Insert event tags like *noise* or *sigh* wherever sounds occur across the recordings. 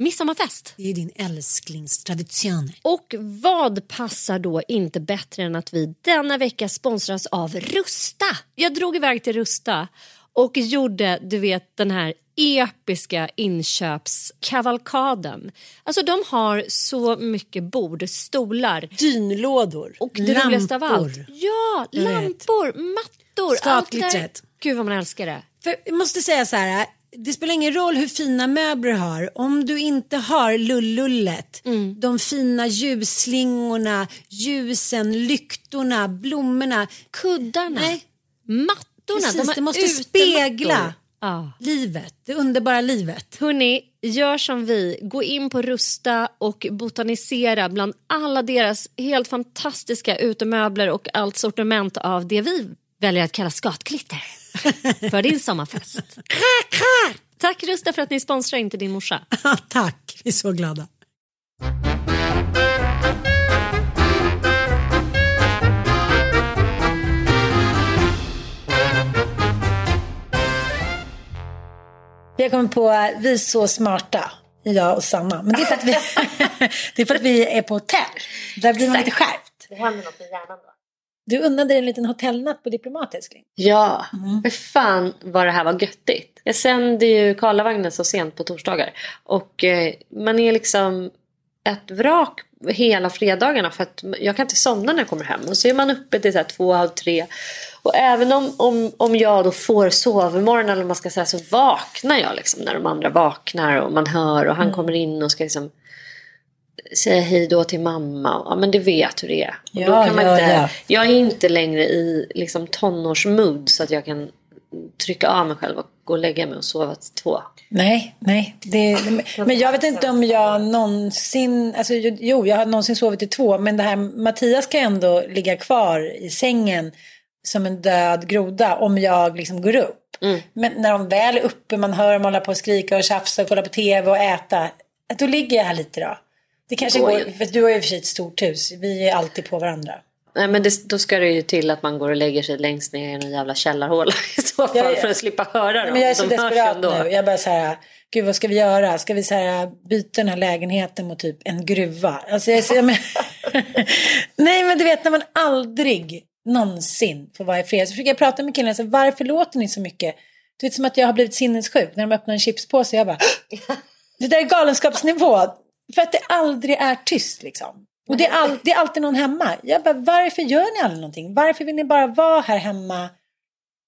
midsommarfest. Det är din älsklingstradition. Och vad passar då inte bättre än att vi denna vecka sponsras av Rusta? Jag drog iväg till Rusta och gjorde, du vet, den här episka inköpskavalkaden. Alltså de har så mycket bord, stolar. Dynlådor. Och det lampor. roligaste av allt. Ja, lampor, mattor. Skatglittret. allt. Gud vad man älskar det. För jag måste säga så här. Det spelar ingen roll hur fina möbler du har. Om du inte har lullullet, Mm. de fina ljusslingorna, ljusen, lyktorna, blommorna. Kuddarna, Nej, mattorna. precis. de har det måste utemattor. spegla Ja. livet, det underbara livet. Hörni, gör som vi. Gå in på Rusta och botanisera bland alla deras helt fantastiska utemöbler och allt sortiment av det vi väljer att kalla skatklitter *laughs* för din sommarfest. Tack Rusta för att ni sponsrar Inte din morsa. *laughs* Tack, vi är så glada. Vi har kommit på att vi är så smarta, jag och Sanna. Men det är för att vi, *laughs* det är, för att vi är på hotell. Där blir man lite skärpt. Det händer något med hjärnan då. Du unnade dig en liten hotellnatt på Diplomat, älskling. Ja, för fan vad det här var göttigt. Jag sänder ju Karlavagnen så sent på torsdagar. Och eh, man är liksom ett vrak hela fredagarna för att jag kan inte somna när jag kommer hem. Och så är man uppe till så här två, halv tre. Och även om, om, om jag då får sovmorgon eller man ska säga så vaknar jag liksom när de andra vaknar och man hör och han kommer in och ska liksom säga hej då till mamma. Ja men det vet hur det är. Och då Ja, kan man ja, inte, ja. Jag är inte längre i liksom, tonårsmood så att jag kan trycka av mig själv och gå och lägga mig och sova till två. Nej, nej. Det, men jag vet inte om jag någonsin, alltså jo, jag har någonsin sovit i två, men det här Mattias kan ändå ligga kvar i sängen som en död groda om jag liksom går upp. Men när de väl är uppe, man hör dem hålla på och skrika och tjafsa och kolla på tv och äta, då ligger jag här lite då. Det kanske går går, för du har ju för sig ett stort hus, vi är alltid på varandra. Nej men det, då ska det ju till att man går och lägger sig längst ner i en jävla källarhåla *laughs* i så fall Ja, ja. för att slippa höra Nej, dem. men jag är så De desperat nu. Jag bara så här, gud vad ska vi göra? Ska vi så här, byta den här lägenheten mot typ en gruva? Alltså, jag, så- jag men... *laughs* Nej men du vet när man aldrig någonsin får vara i fred. Så försöker jag prata med killarna, så här, varför låter ni så mycket? Du vet som att jag har blivit sinnessjuk när de öppnar en chipspåse. Jag bara, det där är galenskapsnivå. För att det aldrig är tyst liksom. Och det är, all, det är alltid någon hemma. Jag bara, varför gör ni aldrig någonting? Varför vill ni bara vara här hemma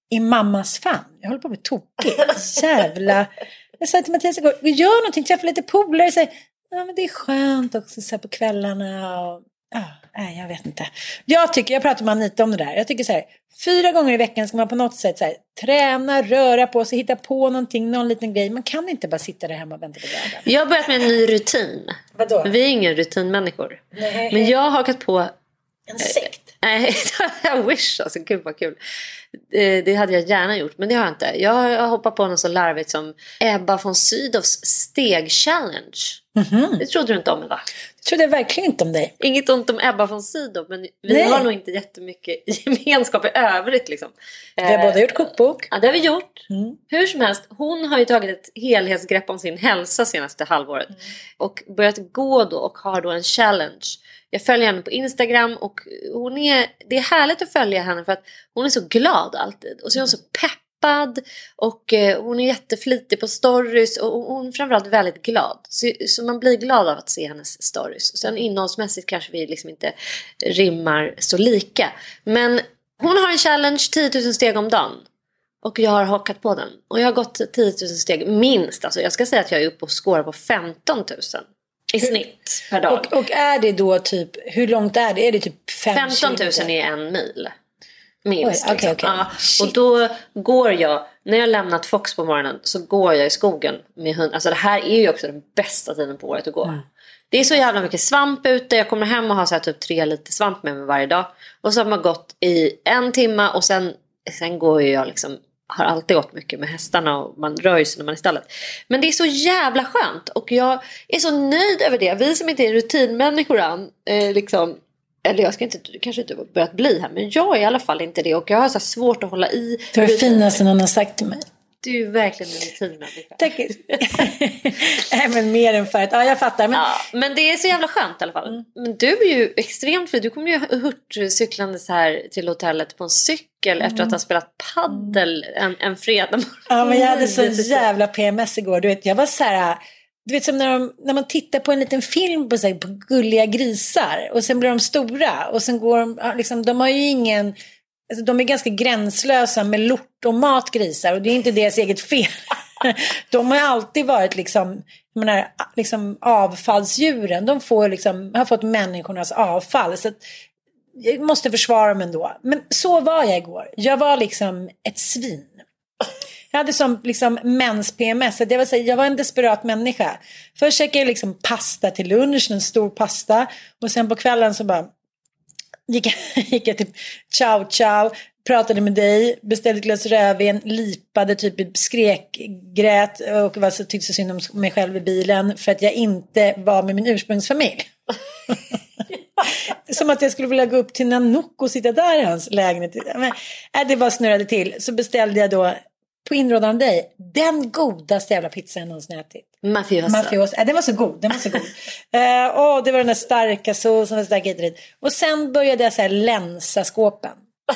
i mammas famn? Jag håller på att bli tokig. Jävla... Jag sa till Mattias igår, gör någonting, träffa lite polare. Ja, men det är skönt också så här på kvällarna. Och... Ja, nej, jag vet inte. Jag tycker, jag pratade med Anita om det där. Jag tycker så här, fyra gånger i veckan ska man på något sätt så här, träna, röra på sig, hitta på någonting, någon liten grej. Man kan inte bara sitta där hemma och vänta på döden. Jag har börjat med en ny rutin. Vadå? Vi är inga rutinmänniskor. Nej. Men jag har hakat på En sekt? Nej, *laughs* jag wish alltså. Gud vad kul. Eh, Det hade jag gärna gjort, men det har jag inte. Jag har hoppat på något så larvigt som Ebba von Sydows steg-challenge. Mhm. Det trodde du inte om, va? Det trodde jag verkligen inte om dig. Inget ont om Ebba von Sydow, men vi Nej. har nog inte jättemycket *laughs* gemenskap i övrigt. Liksom. Vi har båda gjort kokbok. Ja, det har vi gjort. Mm. Hur som helst, hon har ju tagit ett helhetsgrepp om sin hälsa senaste halvåret. Mm. Och börjat gå då och har då en challenge. Jag följer henne på Instagram och hon är, det är härligt att följa henne för att hon är så glad alltid. Och så är hon så peppad och eh, hon är jätteflitig på stories och hon är framförallt väldigt glad. Så, så man blir glad av att se hennes stories. Sen innehållsmässigt kanske vi liksom inte rimmar så lika. Men hon har en challenge 10 000 steg om dagen. Och jag har hakat på den. Och jag har gått 10 000 steg minst. Alltså jag ska säga att jag är uppe och skårar på 15 000 i snitt per dag. Och, och är det då typ, hur långt är det? Är det typ fem 15 000 kilometer? är en mil. Minst. Oj, okej, liksom. okej. Ja, och då går jag, när jag lämnat Fox på morgonen så går jag i skogen med hund. Alltså det här är ju också den bästa tiden på året att gå. Mm. Det är så jävla mycket svamp ute. Jag kommer hem och har så typ tre liter svamp med mig varje dag. Och så har man gått i en timme och sen, sen går jag liksom har alltid gått mycket med hästarna och man rör ju sig när man är i stallet. Men det är så jävla skönt och jag är så nöjd över det. Vi som inte är rutinmänniskor än, eh, liksom, eller jag ska inte, kanske inte börjat bli här, men jag är i alla fall inte det och jag har så svårt att hålla i. Det var det finaste någon har sagt till mig. Du är verkligen en rutinmänniska. Tack. *laughs* Nej men mer än förut. Ja jag fattar. Men Ja, men det är så jävla skönt i alla fall. Men du är ju extremt fri. Du kommer ju hurt cyklande så här till hotellet på en cykel efter att ha spelat paddel en, en fredag morgon. Ja, men jag hade så *laughs* jävla PMS igår. Du vet, jag var så här... Du vet som när, de, när man tittar på en liten film på, så här, på gulliga grisar och sen blir de stora och sen går de, liksom, de har ju ingen, alltså, de är ganska gränslösa med lort och mat grisar och det är inte deras eget fel. *laughs* De har alltid varit liksom, menar, liksom avfallsdjuren, de får liksom, har fått människornas avfall. Så att, jag måste försvara dem ändå. Men så var jag igår. Jag var liksom ett svin. Jag hade som liksom mens-PMS. Jag, var så jag var en desperat människa. Först käkade jag liksom pasta till lunch, en stor pasta. Och sen på kvällen så bara gick, jag- *laughs* gick jag till ciao ciao. Pratade med dig, beställde ett glas rödvin, lipade, typ skrek, grät och var så, tyckte så synd om mig själv i bilen för att jag inte var med min ursprungsfamilj. *laughs* Som att jag skulle vilja gå upp till Nanook och sitta där i hans lägenhet. Men, äh, det bara snurrade till. Så beställde jag då på inrådan av dig den godaste jävla pizzan jag någonsin ätit. Mafiosa. Mafiosa. Äh, den var så god. Den var så god. uh, *laughs* åh, det var den där starka såsen starka hit och sen började jag så här länsa skåpen.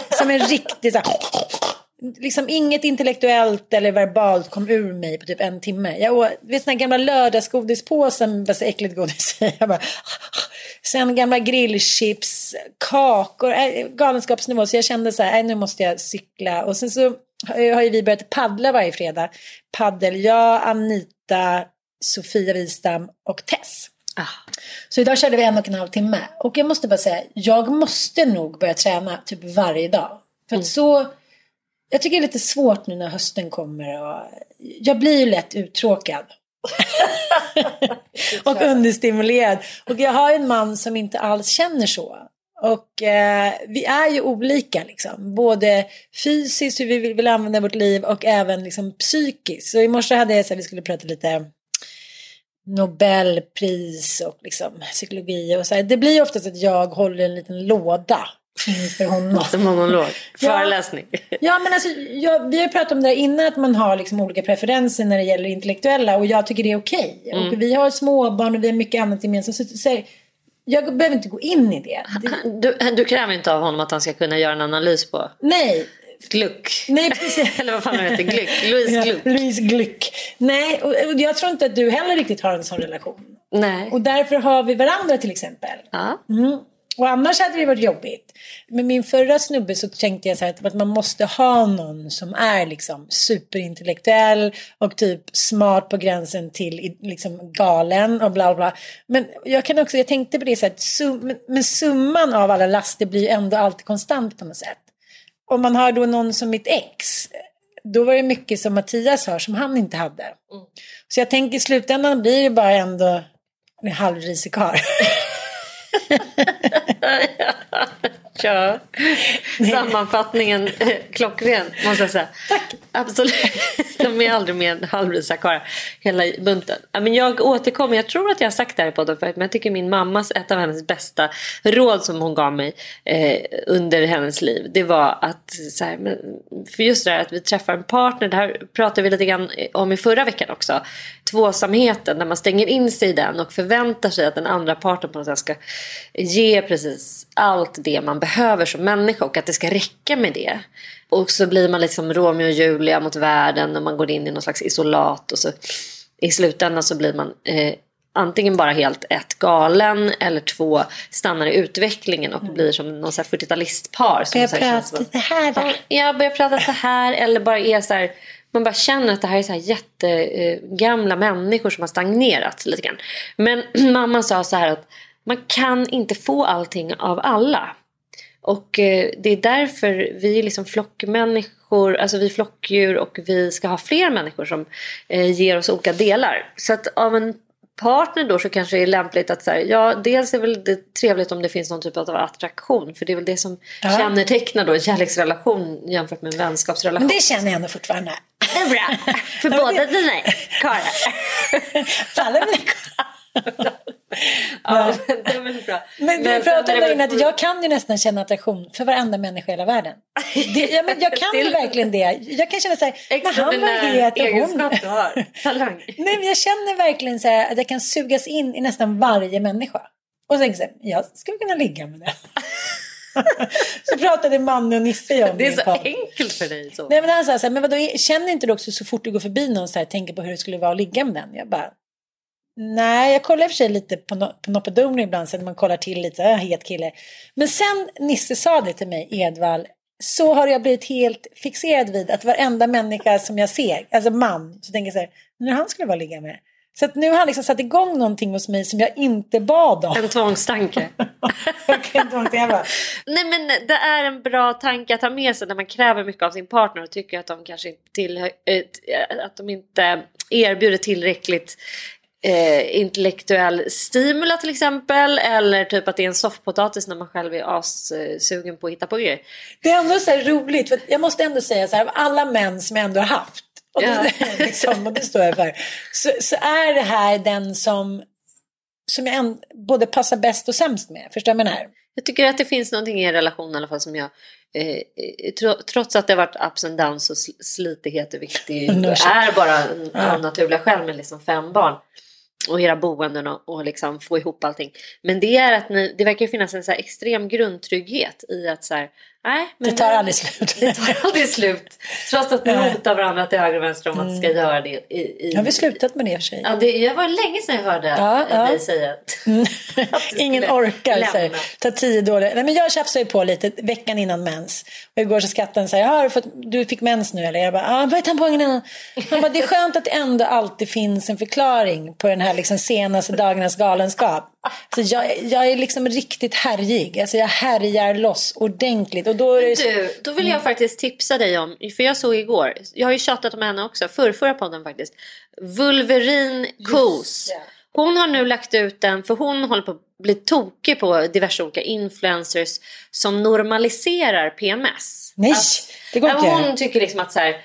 Som en riktig så här, Liksom inget intellektuellt eller verbalt kom ur mig på typ en timme. Jag åt, vet såna här gamla lördagsgodispåsar med bara så äckligt godis. *laughs* Jag bara, Sen gamla grillchips, kakor, äh, galenskapsnivå. Så jag kände så här, äh, nu måste jag cykla. Och sen så har ju vi börjat paddla varje fredag. Paddel, jag, Anita, Sofia Wistam och Tess. Ah. Så idag körde vi en och en halv timme. Och jag måste bara säga, jag måste nog börja träna typ varje dag. För att så, jag tycker det är lite svårt nu när hösten kommer. Och jag blir ju lätt uttråkad. *laughs* och understimulerad. Och jag har en man som inte alls känner så. Och eh, vi är ju olika liksom. Både fysiskt, hur vi vill, vill använda vårt liv och även liksom psykiskt. Så i morse hade jag så här, vi skulle prata lite Nobelpris och liksom psykologi och så här. Det blir oftast att jag håller en liten låda inför honom. *laughs* Som monolog. Ja. Föreläsning. *laughs* Ja, men alltså, jag, vi har pratat om det här innan, att man har liksom olika preferenser när det gäller intellektuella och jag tycker det är okej. Mm. Och vi har småbarn och vi har mycket annat gemensamt. Så, så, så, jag behöver inte gå in i det. det Du, du kräver inte av honom att han ska kunna göra en analys på nej, Gluck. nej precis. *laughs* Eller vad fan det heter, Gluck. Louise Ja, Gluck. Louise Gluck. Nej, och jag tror inte att du heller riktigt har en sån relation. Nej. Och därför har vi varandra till exempel. Ja. Mm. Och annars hade det varit jobbigt. Med min förra snubbe så tänkte jag så här att man måste ha någon som är liksom superintellektuell och typ smart på gränsen till liksom galen och bla bla. Men jag kan också, jag tänkte på det så här, sum, men summan av alla laster blir ändå alltid konstant på något sätt. Om man har då någon som mitt ex, då var det mycket som Mattias har som han inte hade. Mm. Så jag tänker i slutändan blir det bara ändå en halvrisig karl. *laughs* *laughs* *laughs* ja. Sammanfattningen eh, klockren måste jag säga. Tack. Absolut. *laughs* De är aldrig mer än halvvisa karlar. Hela bunten. Men jag återkommer. Jag tror att jag har sagt det här i podden förut. Men jag tycker min mammas, ett av hennes bästa råd som hon gav mig eh, under hennes liv. Det var att, så här, för just det här att vi träffar en partner. Det här pratade vi lite grann om i förra veckan också. Tvåsamheten, när man stänger in sig i den och förväntar sig att den andra parten på något sätt ska ge precis allt det man behöver som människa och att det ska räcka med det. Och så blir man liksom Romeo och Julia mot världen och man går in i någon slags isolat och så i slutändan så blir man eh, antingen bara helt ett galen eller två stannar i utvecklingen och blir som någon 40-talistpar. Börjar prata så här. Ja, börjar prata så här eller bara är så här man bara känner att det här är så här jättegamla människor som har stagnerat lite grann. Men *clears throat* mamma sa så här att man kan inte få allting av alla. Och eh, det är därför vi är liksom flockmänniskor, alltså vi är flockdjur och vi ska ha fler människor som eh, ger oss olika delar. Så att av en partner då så kanske det är lämpligt att så här, ja dels är väl det trevligt om det finns någon typ av attraktion för det är väl det som ja. kännetecknar då en kärleksrelation jämfört med en vänskapsrelation. Men det känner jag ändå fortfarande. *laughs* Det är bra. För båda dina karlar. Alla mina karlar. ja, det var bra. Men, men vi pratade om att jag kan ju nästan känna attraktion för varenda människa i hela världen. Det, ja, men jag kan ju verkligen det. Jag kan känna så här, men han var het och hon... du har. Talang. *laughs* Nej, men jag känner verkligen så här, att jag kan sugas in i nästan varje människa. Och så tänker jag jag skulle kunna ligga med den. Så pratade Manne och Nisse om det. är så enkelt för dig. Så. Nej, men han sa så här, men vadå, känner inte du också så fort du går förbi någon så här, tänker på hur det skulle vara att ligga med den? Jag bara, Nej, jag kollar i och för sig lite på, no på Noppedomny ibland, så man kollar till lite, äh, het kille. Men sen Nisse sa det till mig, Edvall, så har jag blivit helt fixerad vid att varenda människa som jag ser, alltså man, så tänker jag så här, när han skulle vara ligga med. Så att nu har han liksom satt igång någonting hos mig som jag inte bad om. *laughs* En tvångstanke. Nej men det är en bra tanke att ha med sig när man kräver mycket av sin partner och tycker att de kanske inte, tillhör, äh, att de inte erbjuder tillräckligt eh, intellektuell stimula till exempel. Eller typ att det är en soffpotatis när man själv är assugen på att hitta på grejer. Det är ändå så roligt, för jag måste ändå säga så här, av alla män som jag ändå har haft, och, ja. det, liksom, och det står jag för, så, så är det här den som, som jag en, både passar bäst och sämst med. Förstår du vad jag menar? Jag tycker att det finns någonting i en relation i alla fall som jag eh, trots att det har varit ups and downs och slitighet är viktigt. *laughs* är bara av naturliga skäl med liksom fem barn och era boenden och, och liksom få ihop allting. Men det är att ni, det verkar finnas en så extrem grundtrygghet i att så här, nej, men det tar aldrig slut. *laughs* Det tar aldrig slut. Trots att ni hotar varandra till höger och vänster om att det ska mm. göra det. I, i, har vi slutat med det i och för sig? Ja, det var länge sedan jag hörde ja, ja. dig säga *laughs* mm. *laughs* Ingen orkar säga. Ta tio dåliga. Nej, men jag tjafsade ju på lite veckan innan mens. Och igår så skrattade han säger, har du, fått, du fick mens nu eller? Jag bara, ja, vad är tampongen innan? Han bara, det är skönt att det ändå alltid finns en förklaring på den här liksom senaste dagarnas galenskap. Så jag, jag är liksom riktigt härjig. Alltså jag härjar loss ordentligt. Och då, är det... du, då vill jag faktiskt tipsa dig om, för jag såg igår, jag har ju tjatat om henne också, förrförra podden faktiskt. Vulverin Kos. Hon har nu lagt ut den, för hon håller på att bli tokig på diverse olika influencers som normaliserar PMS. Nej, att, det går inte. Hon tycker liksom att så här,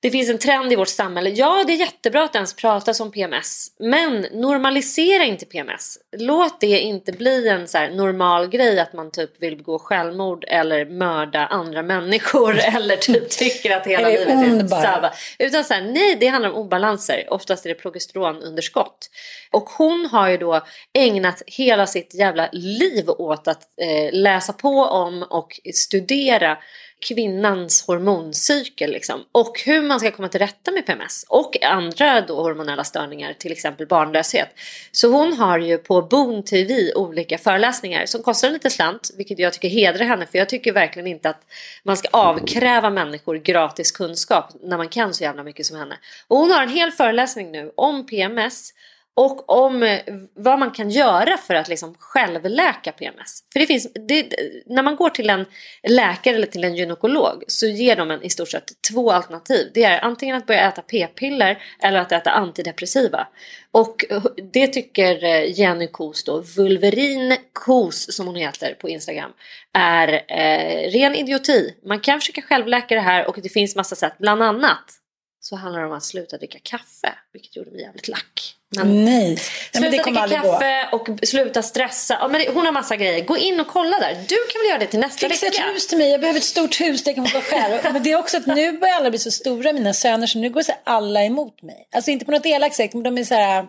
det finns en trend i vårt samhälle. Ja, det är jättebra att ens prata om PMS. Men normalisera inte PMS. Låt det inte bli en så normal grej att man typ vill begå självmord eller mörda andra människor *laughs* eller typ tycker att hela livet är sabba. Utan så här, nej, det handlar om obalanser. Oftast är det progesteronunderskott. Och hon har ju då ägnat hela sitt jävla liv åt att eh, läsa på om och studera kvinnans hormoncykel liksom. Och hur man ska komma till rätta med PMS och andra då hormonella störningar, till exempel barnlöshet. Så hon har ju på Boon TV olika föreläsningar som kostar en lite slant, vilket jag tycker hedrar henne för jag tycker verkligen inte att man ska avkräva människor gratis kunskap när man kan så jävla mycket som henne. Och hon har en hel föreläsning nu om PMS och om vad man kan göra för att liksom självläka PMS. För det finns, det, när man går till en läkare eller till en gynekolog så ger de en i stort sett två alternativ. Det är antingen att börja äta p-piller eller att äta antidepressiva. Och eh, det tycker eh, Jenny Kos då, Vulverin Kos som hon heter på Instagram, är eh, ren idioti. Man kan försöka självläka det här och det finns massa sätt, bland annat så handlar det om att sluta dricka kaffe, vilket gjorde mig jävligt lack. Men Nej. Sluta men det dricka kaffe gå. och sluta stressa. Ja, men det, hon har massa grejer. Gå in och kolla där. Du kan väl göra det till nästa Fixa vecka? ett hus till mig. Jag behöver ett stort hus där jag kan få vara *laughs* själv. men det är också att nu börjar alla bli så stora, mina söner, så nu går så alla emot mig. Alltså inte på något elakt sätt, men de är så här,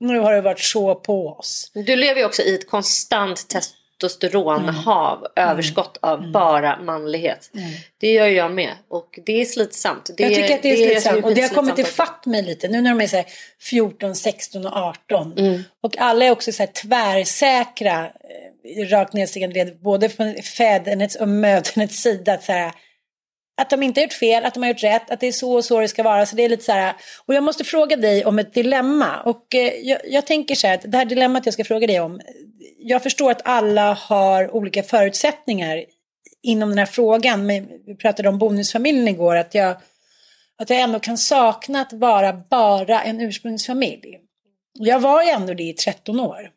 nu har det varit så på oss. Du lever ju också i ett konstant test testosteronhav, mm. överskott av mm. bara manlighet. Mm. Det gör jag med och det är slitsamt. Det, jag tycker att det är slitsamt det är och det har kommit ifatt mig lite nu när de är så 14, 16 och 18. Mm. Och alla är också så här tvärsäkra eh, rakt nedstigande led både från fädernets och möderns sida. Att så här, att de inte har gjort fel, att de har gjort rätt, att det är så och så det ska vara. Så det är lite så här, och jag måste fråga dig om ett dilemma. Och eh, jag, jag, tänker så här, att det här dilemmat jag ska fråga dig om. Jag förstår att alla har olika förutsättningar inom den här frågan. Men vi pratade om bonusfamiljen igår, att jag, att jag ändå kan sakna att vara bara en ursprungsfamilj. Jag var ju ändå det i 13 år.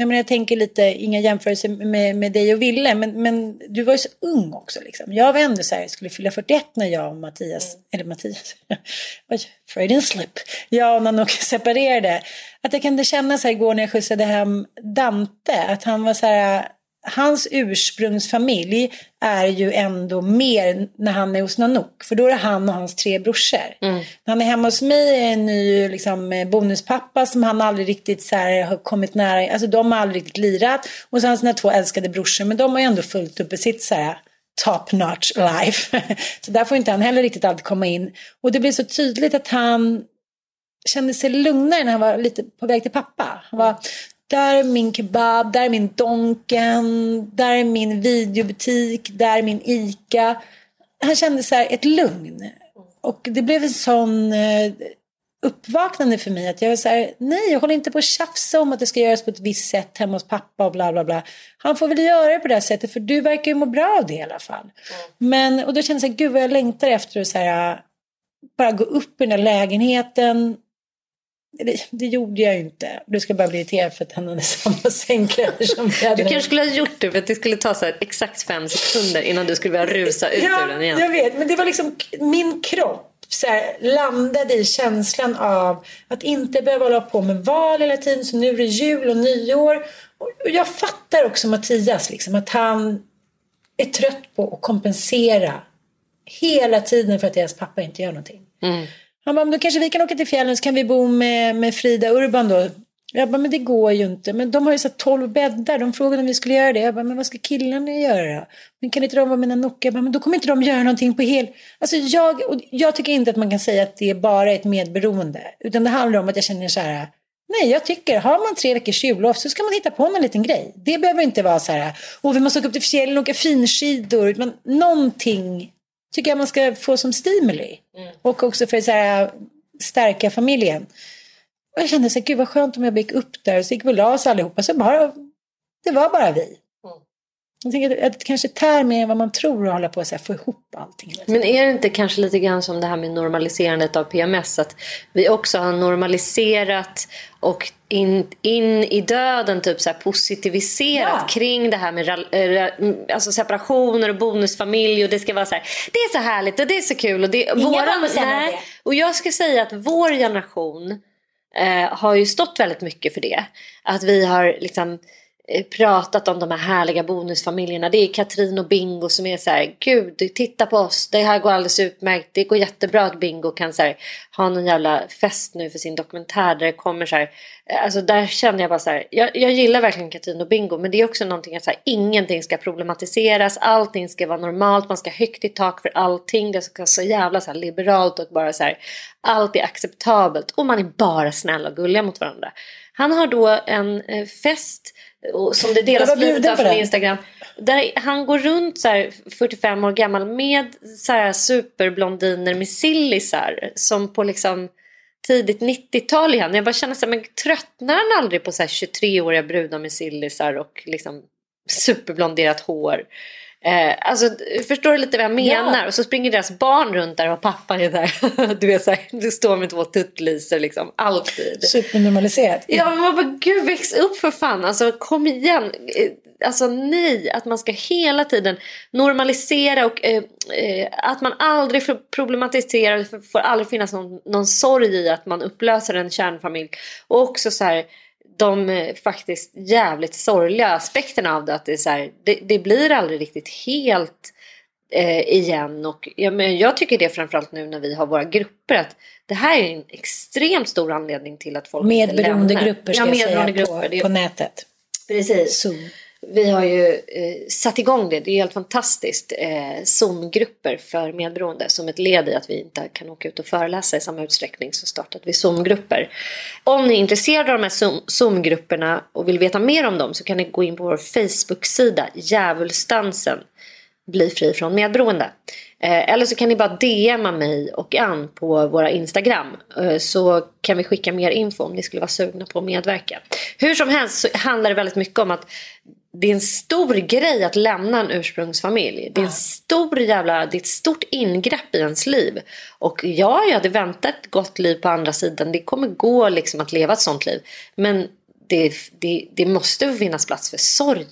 Nej, men jag tänker lite, inga jämförelser med, med dig och Ville, men, men du var ju så ung också. Liksom. Jag var ändå så här, jag skulle fylla 41 när jag och Mattias, mm. eller Mattias, *laughs* oj, Freudian slip, jag och Nanook *laughs* separerade. Att jag kunde känna så här igår när jag skjutsade hem Dante, att han var så här, hans ursprungsfamilj är ju ändå mer när han är hos Nanook. För då är det han och hans tre brorsor. Mm. När han är hemma hos mig är en ny liksom, bonuspappa som han aldrig riktigt så här, har kommit nära. Alltså de har aldrig riktigt lirat. Och sen sina två älskade brorsor. Men de har ju ändå fullt upp i sitt så här, top notch life. *laughs* så där får inte han heller riktigt alltid komma in. Och det blir så tydligt att han kände sig lugnare när han var lite på väg till pappa. Han var, där är min kebab, där är min Donken, där är min videobutik, där är min ICA. Han kände så här ett lugn. Och det blev en sån eh, uppvaknande för mig att jag var så här, nej jag håller inte på att tjafsa om att det ska göras på ett visst sätt hemma hos pappa och bla bla bla. Han får väl göra det på det här sättet för du verkar ju må bra av det i alla fall. Mm. Men, och då kände jag så här, gud vad jag längtar efter att så här, bara gå upp i den där lägenheten det, det, gjorde jag ju inte. Du ska bara bli irriterad för att han hade samma sängkläder som jag Du kanske skulle ha gjort det för att det skulle ta så exakt fem sekunder innan du skulle börja rusa ut ja, ur den igen. jag vet. Men det var liksom min kropp så här, landade i känslan av att inte behöva hålla på med val hela tiden. Så nu är det jul och nyår. Och jag fattar också Mattias, liksom, att han är trött på att kompensera hela tiden för att deras pappa inte gör någonting. Mm. Han bara, men då kanske vi kan åka till fjällen så kan vi bo med, med Frida Urban då. Jag bara, men det går ju inte. Men de har ju så tolv bäddar. De frågade om vi skulle göra det. Jag bara, men vad ska killarna göra? Men kan inte de vara mina nockar? Jag bara, men då kommer inte de göra någonting på hel... Alltså jag, och jag tycker inte att man kan säga att det är bara ett medberoende. Utan det handlar om att jag känner så här, Nej, jag tycker har man tre veckors jullov så ska man hitta på någon liten grej. Det behöver inte vara så här, och vi måste åka upp till fjällen och åka finskidor. Men någonting tycker jag man ska få som stimuli. Mm. Och också för att så här, stärka familjen. Och jag kände så här, gud vad skönt om jag gick upp där och så gick vi och la oss allihopa. Så bara, det var bara vi. Mm. Jag tänker att det kanske tär mer än vad man tror att hålla på att få ihop allting. Men är det inte kanske lite grann som det här med normaliserandet av PMS? Att vi också har normaliserat och in, in i döden typ så positiviserat ja. kring det här med äh, alltså separationer och bonusfamilj och det ska vara så här, det är så härligt och det är så kul. Och, det, våran, nej, och jag ska säga att vår generation eh, har ju stått väldigt mycket för det. Att vi har liksom eh, Eh, pratat om de här härliga bonusfamiljerna. Det är Katrin och Bingo som är så här, gud titta på oss, det här går alldeles utmärkt. Det går jättebra att Bingo kan så här, ha någon jävla fest nu för sin dokumentär där det kommer så här, eh, alltså där känner jag bara så här, jag, jag gillar verkligen Katrin och Bingo men det är också någonting att så här, ingenting ska problematiseras, allting ska vara normalt, man ska ha högt i tak för allting, det ska vara så jävla så här, liberalt och bara så här, allt är acceptabelt och man är bara snälla och gulliga mot varandra. Han har då en eh, fest som det delas bjuden av från. Instagram. Där han går runt så här 45 år gammal med så här superblondiner med sillisar som på liksom tidigt 90-tal igen. Jag bara känner så här, men tröttnar han aldrig på så här 23-åriga brudar med sillisar och liksom superblonderat hår? Eh, alltså, förstår du lite vad jag menar? Och så springer deras barn runt där och pappa är där. *laughs* du vet så här, du står med två tuttlisor liksom, alltid. Supernormaliserat. Ja men man bara, gud väx upp för fan. Alltså kom igen. Eh, Alltså nej, att man ska hela tiden normalisera och eh, eh, att man aldrig får problematisera. Det får aldrig finnas någon, någon sorg i att man upplöser en kärnfamilj. Och också så här de eh, faktiskt jävligt sorgliga aspekterna av det. Att det, är så här, det, det blir aldrig riktigt helt eh, igen. Och, ja, men jag tycker det framförallt nu när vi har våra grupper. att Det här är en extremt stor anledning till att folk inte Medberoende lämnar. grupper ska ja, jag säga medberoende på, grupper. Det, på nätet. precis. Zoom. Vi har ju eh, satt igång det. Det är helt fantastiskt. Eh, Zoom-grupper för medberoende. Som ett led i att vi inte kan åka ut och föreläsa i samma utsträckning så startade vi Zoom-grupper. Om ni är intresserade av de här Zoom-grupperna och vill veta mer om dem så kan ni gå in på vår Facebook-sida Djävulsdansen. Bli fri från medberoende. Eh, eller så kan ni bara DMa mig och Ann på våra Instagram. Eh, så kan vi skicka mer info om ni skulle vara sugna på att medverka. Hur som helst så handlar det väldigt mycket om att det är en stor grej att lämna en ursprungsfamilj. Det är, en stor jävla, det är ett stort ingrepp i ens liv. Och ja, jag hade väntat ett gott liv på andra sidan. Det kommer gå liksom att leva ett sånt liv. Men det, det, det måste finnas plats för sorg.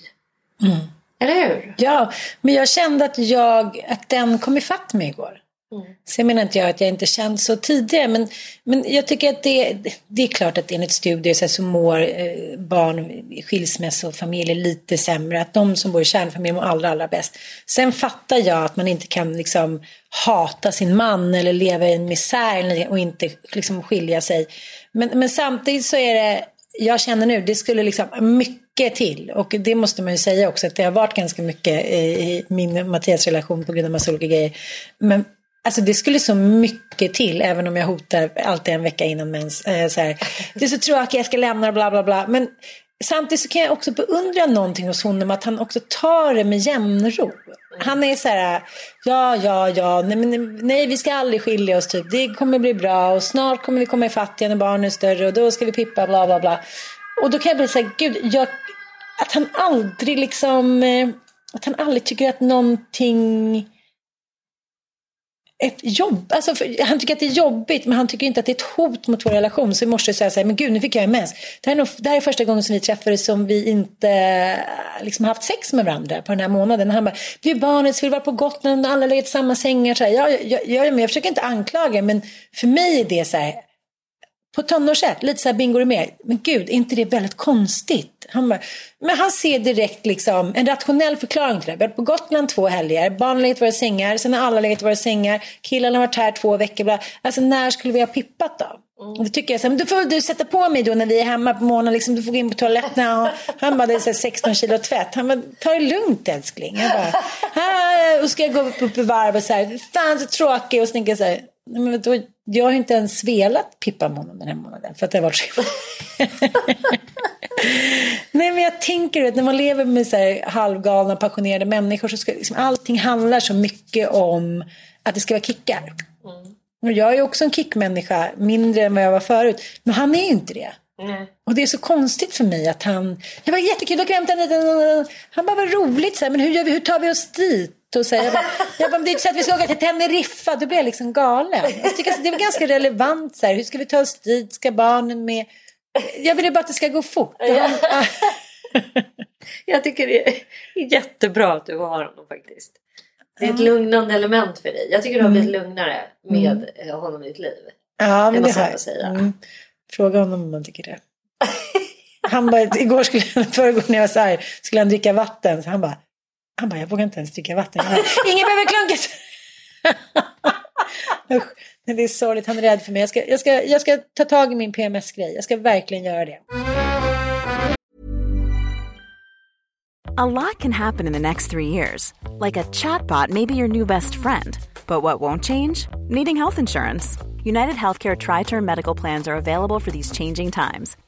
Eller hur? Ja, men jag kände att, jag, att den kom ifatt mig igår. Mm. Sen menar inte jag att jag inte känt så tidigare, men, men jag tycker att det, det är klart att enligt studier så, så mår eh, barn i skilsmässofamiljer lite sämre. Att de som bor i kärnfamilj mår allra, allra bäst. Sen fattar jag att man inte kan liksom hata sin man eller leva i en misär och inte liksom skilja sig. Men, men samtidigt så är det, jag känner nu, det skulle liksom mycket till. Och det måste man ju säga också, att det har varit ganska mycket i, i min och Mattias relation på grund av massa olika grejer. Men Alltså det skulle så mycket till, även om jag hotar alltid en vecka innan mens. Eh, så här, det är så tråkigt, jag ska lämna och bla bla bla. Men samtidigt så kan jag också beundra någonting hos honom, att han också tar det med jämnro. Han är så här, ja, ja, ja, nej, nej, nej, vi ska aldrig skilja oss, typ. det kommer bli bra och snart kommer vi komma ifatt igen när barnen är större och då ska vi pippa, bla bla bla. Och då kan jag bli så här, gud, jag, att han aldrig liksom, eh, att han aldrig tycker att någonting ett jobb. Alltså, för, han tycker att det är jobbigt men han tycker inte att det är ett hot mot vår relation. Så i morse sa jag så här, men gud nu fick jag mens. Det här, är nog, det här är första gången som vi träffades som vi inte liksom, haft sex med varandra på den här månaden. Och Han bara, det är barnet, så vara på Gotland och alla legat i samma sängar. Så här, jag, jag, jag, jag, men jag försöker inte anklaga men för mig är det så här, på tonårssätt, lite så här bingo med. Men gud, är inte det väldigt konstigt? Han bara, men han ser direkt liksom en rationell förklaring till det. Vi har på Gotland två helger, barnen har legat i våra sängar, sen har alla legat i våra sängar, killarna har varit här två veckor. Bla. Alltså när skulle vi ha pippat då? Och Då tycker jag så här, men då får väl du sätta på mig då när vi är hemma på morgonen, liksom, du får gå in på toaletten. Och han bara, det är så här 16 kilo tvätt. Han bara, ta det lugnt älskling. Jag bara, och ska jag gå upp, upp i varv och så här, fan så tråkig. Och så tänker jag så här, nej, men då, jag har inte ens velat pippa honom den här månaden. För att det har varit så *laughs* Nej men jag tänker att när man lever med så här halvgalna passionerade människor så ska liksom, allting handlar så mycket om att det ska vara kickar. Och jag är också en kickmänniska, mindre än vad jag var förut. Men han är ju inte det. Och det är så konstigt för mig att han... Jag var jättekul, då kan jag hämta en liten... Han bara, vad roligt, så här, men hur, gör vi, hur tar vi oss dit? Och så här, jag bara, jag bara, det är inte så att vi ska åka till Teneriffa, då blir jag liksom galen. Jag tycker att det är ganska relevant, så här, hur ska vi ta oss dit, ska barnen med? Jag vill bara att det ska gå fort. Han, *laughs* Jag tycker det är jättebra att du har honom faktiskt. Det är ett lugnande element för dig. Jag tycker du har blivit lugnare med eh, honom i ditt liv. ja, men det måste har jag säga. Mm. Fråga honom om man tycker det. Han bara, igår skulle han, förrgår när jag var så här, skulle han dricka vatten. Så han bara, han bara, jag vågar inte ens dricka vatten. Bara, *laughs* Ingen behöver klunket. Men det är sorgligt, han är rädd för mig. Jag ska, jag ska, jag ska ta tag i min PMS-grej. Jag ska verkligen göra det. A lot can happen in the next three years. Like a chatbot may be your new best friend. But what won't change? Needing health insurance. United Healthcare Tri Term Medical Plans are available for these changing times.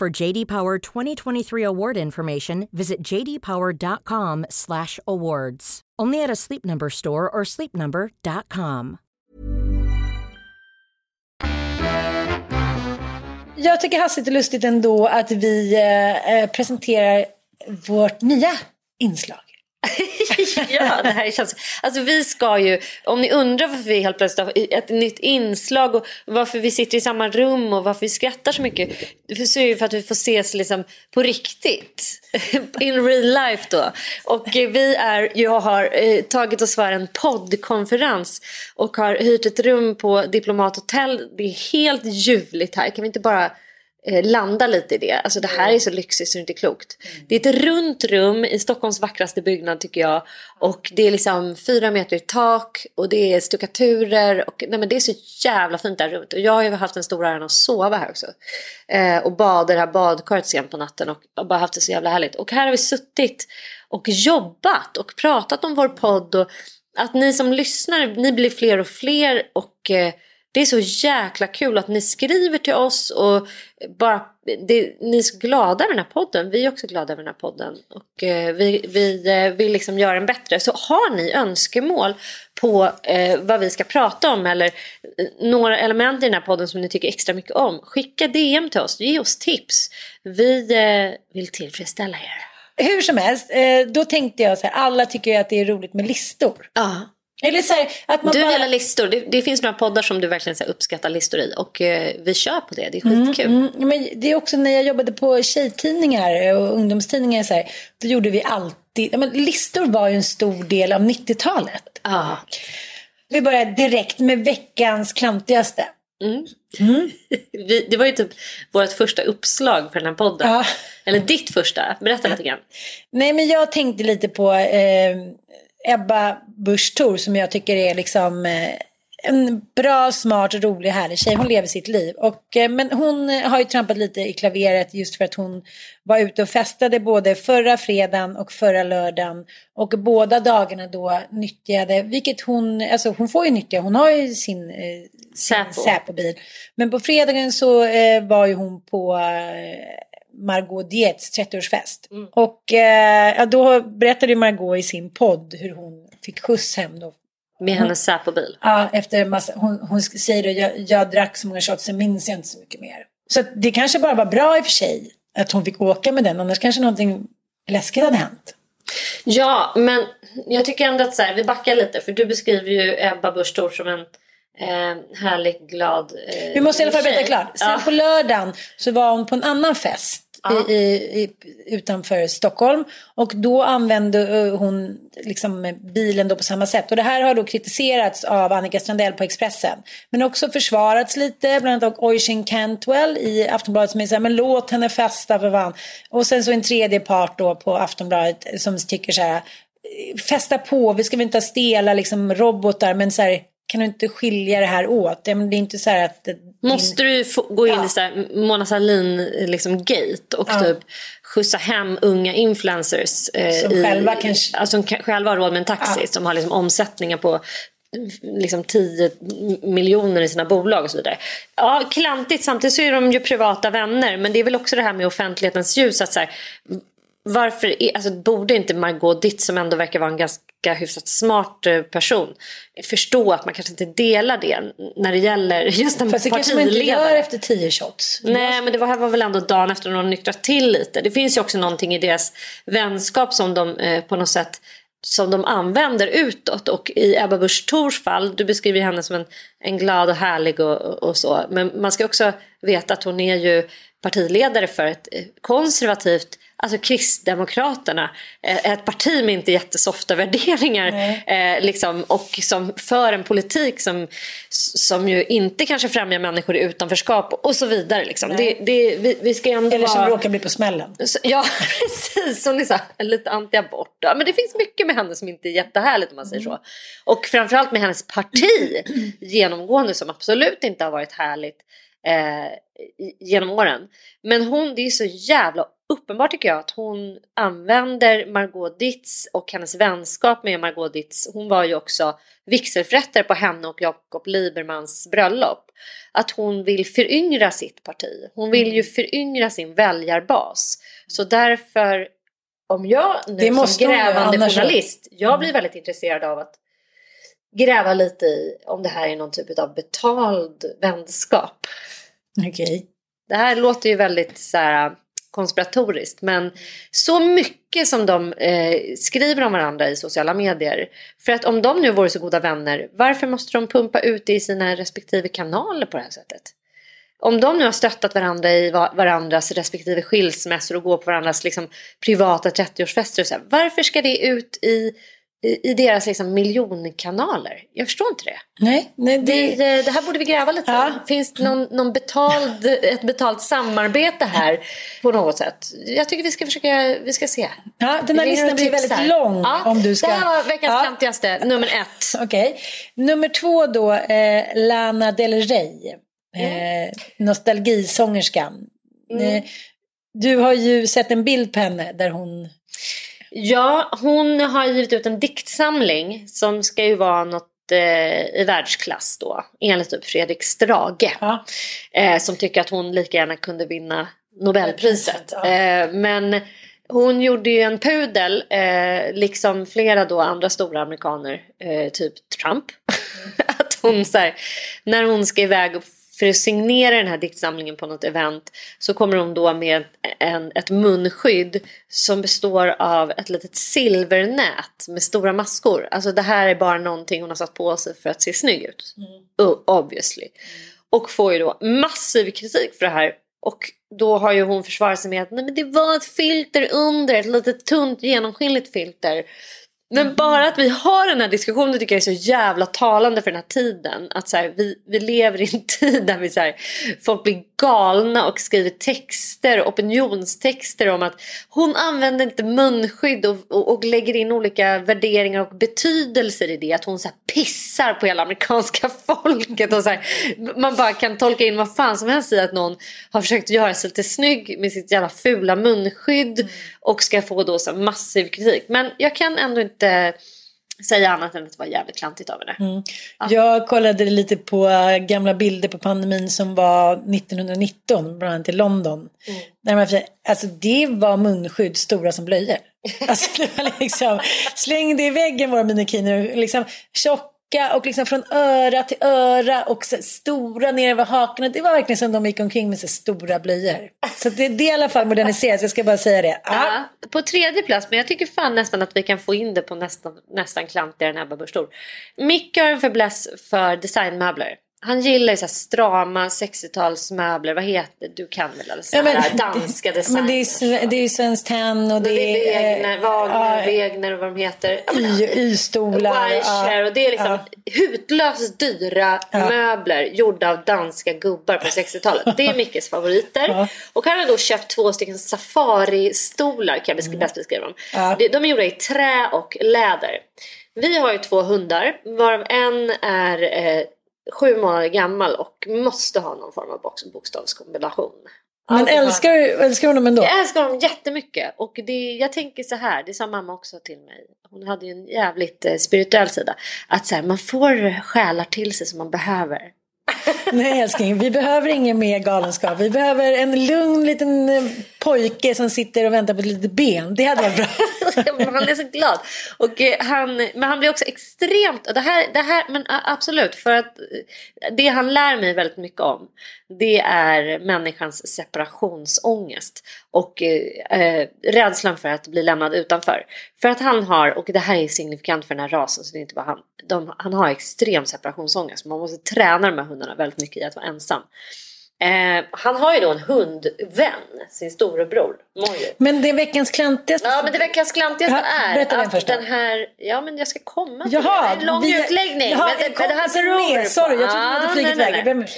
For JD Power 2023 award information, visit jdpower.com/awards. Only at a Sleep Number store or sleepnumber.com. Jag tycker hastigt och lustigt ändå att vi eh, eh, presenterar vårt nya inslag. *laughs* ja, det här känns... Alltså vi ska ju... Om ni undrar varför vi helt plötsligt har ett nytt inslag och varför vi sitter i samma rum och varför vi skrattar så mycket. Så är det för att vi får ses liksom på riktigt. *laughs* In real life då. Och vi är, jag har eh, tagit oss för en poddkonferens och har hyrt ett rum på Diplomat Hotel. Det är helt ljuvligt här. Kan vi inte bara eh, landa lite i det. Alltså det här är så lyxigt så det är inte klokt. Det är ett runt rum i Stockholms vackraste byggnad tycker jag. Och det är liksom fyra meter i tak och det är stuckaturer. Och, nej men det är så jävla fint där rummet. Och jag har ju haft en stor äran att sova här också. Eh, och bada i det här badkaret sent på natten och och bara haft det så jävla härligt. Och här har vi suttit och jobbat och pratat om vår podd. Och att ni som lyssnar, ni blir fler och fler. och... Eh, det är så jäkla kul att ni skriver till oss och bara, det, ni är så glada över den här podden. Vi är också glada över den här podden. Och eh, vi, vi eh, vill liksom göra den bättre. Så har ni önskemål på eh, vad vi ska prata om eller eh, några element i den här podden som ni tycker extra mycket om. Skicka DM till oss, ge oss tips. Vi vill tillfredsställa er. Hur som helst, då tänkte jag så här, alla tycker ju att det är roligt med listor. Ja. Eller så här, att man Du bara... gillar listor. Det, det finns några poddar som du verkligen så uppskattar listor i. Och eh, vi kör på det. Det är skitkul. Mm, men det är också när jag jobbade på tjejtidningar och ungdomstidningar så här, då gjorde vi alltid, ja, men listor var ju en stor del av 90-talet. Ja. Vi börjar direkt med veckans klantigaste. *laughs* Vi, det var ju typ vårt första uppslag för den här podden. Ja. Eller ditt första. Berätta lite grann. Nej men jag tänkte lite på eh, Ebba Busch Thor som jag tycker är liksom eh, en bra, smart, rolig, härlig tjej. Hon lever sitt liv. Och, eh, men hon har ju trampat lite i klaveret just för att hon var ute och festade både förra fredagen och förra lördagen. Och båda dagarna då nyttjade, vilket hon, alltså hon får ju nyttja, hon har ju sin, eh, sin Säpo-bil. Men på fredagen så eh, var ju hon på eh, Margot Dietz 30-årsfest. Och eh, ja, då berättade Margot i sin podd hur hon fick skjuts hem då. Med hennes Säpo-bil. Ja, efter massa, hon, hon säger det, jag, jag drack så många shots, sen minns jag inte så mycket mer. Så att det kanske bara var bra i och för sig att hon fick åka med den, annars kanske någonting läskigt hade hänt. Ja, men jag tycker ändå att så här, vi backar lite. För du beskriver ju Ebba Busch som en eh, härligt glad eh, Vi måste i alla fall berätta klart. Sen Ja. på lördagen så var hon på en annan fest. I, i, utanför Stockholm och då använde eh, hon liksom bilen då på samma sätt och det här har då kritiserats av Annika Strandell på Expressen men också försvarats lite bland annat av Oisin Cantwell i Aftonbladet som är så här, men låt henne festa för fan och sen så en tredje part då på Aftonbladet som tycker så här festa på, vi ska väl inte ha stela liksom robotar men så här kan du inte skilja det här åt? Ja, Det är inte så att Måste du få, gå in Ja. i så här Mona Sahlin liksom, gate och typ skjutsa hem unga influencers eh, Som i, själva kanske- alltså, som själva har råd med en taxi som har liksom, omsättningar på liksom 10 miljoner i sina bolag och så vidare. Ja, klantigt. Samtidigt så är de ju privata vänner. Men det är väl också det här med offentlighetens ljus. Att så här, varför är, alltså, borde inte Margot Ditt som ändå verkar vara en ganska hyfsat smart eh, person förstå att man kanske inte delar det när det gäller just en Fast det kanske man inte gör partiledare. efter tio shots. Nej men det var, var väl ändå dagen efter de nyktrat till lite. Det finns ju också någonting i deras vänskap som de eh, på något sätt som de använder utåt och i Ebba Busch Thors fall, du beskriver henne som en, en glad och härlig och, och så. Men man ska också veta att hon är ju partiledare för ett eh, konservativt, alltså Kristdemokraterna, eh, ett parti med inte jättesofta värderingar eh, liksom, och som för en politik som, som ju inte kanske främjar människor i utanförskap och så vidare. Liksom. Det, det, vi, vi ska ändå Eller som vara... råkar bli på smällen. Så- Ja, *laughs* precis. Hon är så här, lite anti-abort. Ja, men det finns mycket med henne som inte är jättehärligt om man säger så. Och framförallt med hennes parti genomgående som absolut inte har varit härligt eh, genom åren. Men hon, det är så jävla uppenbart tycker jag att hon använder Margot Ditz och hennes vänskap med Margot Ditz. Hon var ju också vigselförrättare på henne och Jakob Libermans bröllop. Att hon vill föryngra sitt parti. Hon vill ju föryngra sin väljarbas. Så därför, om jag nu som grävande annars journalist, jag blir väldigt intresserad av att gräva lite i om det här är någon typ av betald vänskap. Okej. Det här låter ju väldigt så här, konspiratoriskt men så mycket som de eh, skriver om varandra i sociala medier. För att om de nu vore så goda vänner, varför måste de pumpa ut det i sina respektive kanaler på det här sättet? Om de nu har stöttat varandra i varandras respektive skilsmässor och går på varandras liksom, privata 30-årsfester varför ska det ut i, i, i deras liksom, miljonkanaler? Jag förstår inte det. Nej, nej det... Det, det här borde vi gräva lite Ja. Finns det någon, någon betald, ett betalt samarbete här på något sätt? Jag tycker vi ska försöka, vi ska se. Ja, den här listan blir väldigt lång Ja, om du ska... Det här var veckans Ja. klantigaste, nummer ett. Okej. Nummer två då, eh, Lana Del Rey. Eh, nostalgisångerskan. Eh, du har ju sett en bild på henne där hon... Ja, hon har givit ut en diktsamling som ska ju vara något eh, i världsklass då. Enligt typ Fredrik Strage. Ja. eh, som tycker att hon lika gärna kunde vinna Nobelpriset. Ja. Eh, men hon gjorde ju en pudel, eh, liksom flera då andra stora amerikaner, eh, typ Trump. *laughs* att hon så här, när hon ska iväg för att signera den här diktsamlingen på något event så kommer hon då med en, ett munskydd som består av ett litet silvernät med stora maskor. Alltså det här är bara någonting hon har satt på sig för att se snygg ut. Oh, obviously. Och får ju då massiv kritik för det här. Och då har ju hon försvarat sig med att Nej, men det var ett filter under, ett litet tunt genomskinligt filter. Men bara att vi har den här diskussionen tycker jag är så jävla talande för den här tiden. Att så här, vi, vi lever i en *laughs* tid där vi så här, folk blir galna och skriver texter, opinionstexter om att hon använder inte munskydd och, och, och lägger in olika värderingar och betydelser i det. Att hon så här, pissar på hela amerikanska *laughs* folket. Och så här, man bara kan tolka in vad fan som helst i att någon har försökt göra sig lite snygg med sitt jävla fula munskydd och ska få då så massiv kritik. Men jag kan ändå inte säga annat än att det var jävligt klantigt av henne. Jag kollade lite på äh, gamla bilder på pandemin som var 1919, bland annat i London. Där man, alltså det var munskydd stora som blöjor. Alltså det var liksom, släng det i väggen våra minikiner. Liksom, jacka och liksom från öra till öra och så stora ner över hakorna. Det var verkligen som de gick omkring med så stora blöjor. Så det, det är i alla fall moderniserat, jag ska bara säga det. Ja. Ja, på tredje plats, men jag tycker fan nästan att vi kan få in det på nästan, nästan klantigare än Ebba Busch Thor. Micke har en fäbless för designmöbler. Han gillar ju så strama 60-talsmöbler. Vad heter Du kan väl alla så Ja, danska design. Men det är, det är Svenskt Tenn och det, det är Wegner, Wagner, ja, Wegner och vad de heter. Ja, Y-stolar. Weicher och det är liksom hutlöst dyra möbler gjorda av danska gubbar på 60-talet. Det är Mickes favoriter. Ja. Och han har då köpt två stycken safari-stolar kan jag besk- bäst beskriva dem. Mm. Ja. De- De är gjorda i trä och läder. Vi har ju två hundar varav en är eh, sju månader gammal och måste ha någon form av bokstavskombination. Men älskar, du- älskar du honom ändå? jag älskar honom jättemycket och det, jag tänker så här, det sa mamma också till mig. Hon hade ju en jävligt eh, spirituell sida. Att så här, man får själar till sig som man behöver. *laughs* Nej älskling, vi behöver ingen mer galenskap. Vi behöver en lugn liten eh, pojke som sitter och väntar på ett litet ben. Det hade varit bra. *laughs* han är så glad. Och, eh, han, men han blir också extremt, och det här, det här, men absolut, för att eh, det han lär mig väldigt mycket om det är människans separationsångest och eh, rädslan för att bli lämnad utanför. För att han har, och det här är signifikant för den här rasen så det är inte bara han, de, han har extrem separationsångest. Man måste träna de här hundarna väldigt mycket i att vara ensam. Eh, han har ju då en hundvän, sin storebror Mojo. Men det veckans klantigaste. Ja men det veckans klantigaste Ja, är att först den här, ja men jag ska komma till Jaha, det. Det är en lång vi- utläggning. Jaha, men, en det, men det här beror med. Sorry, jag trodde du Ja, hade flugit iväg.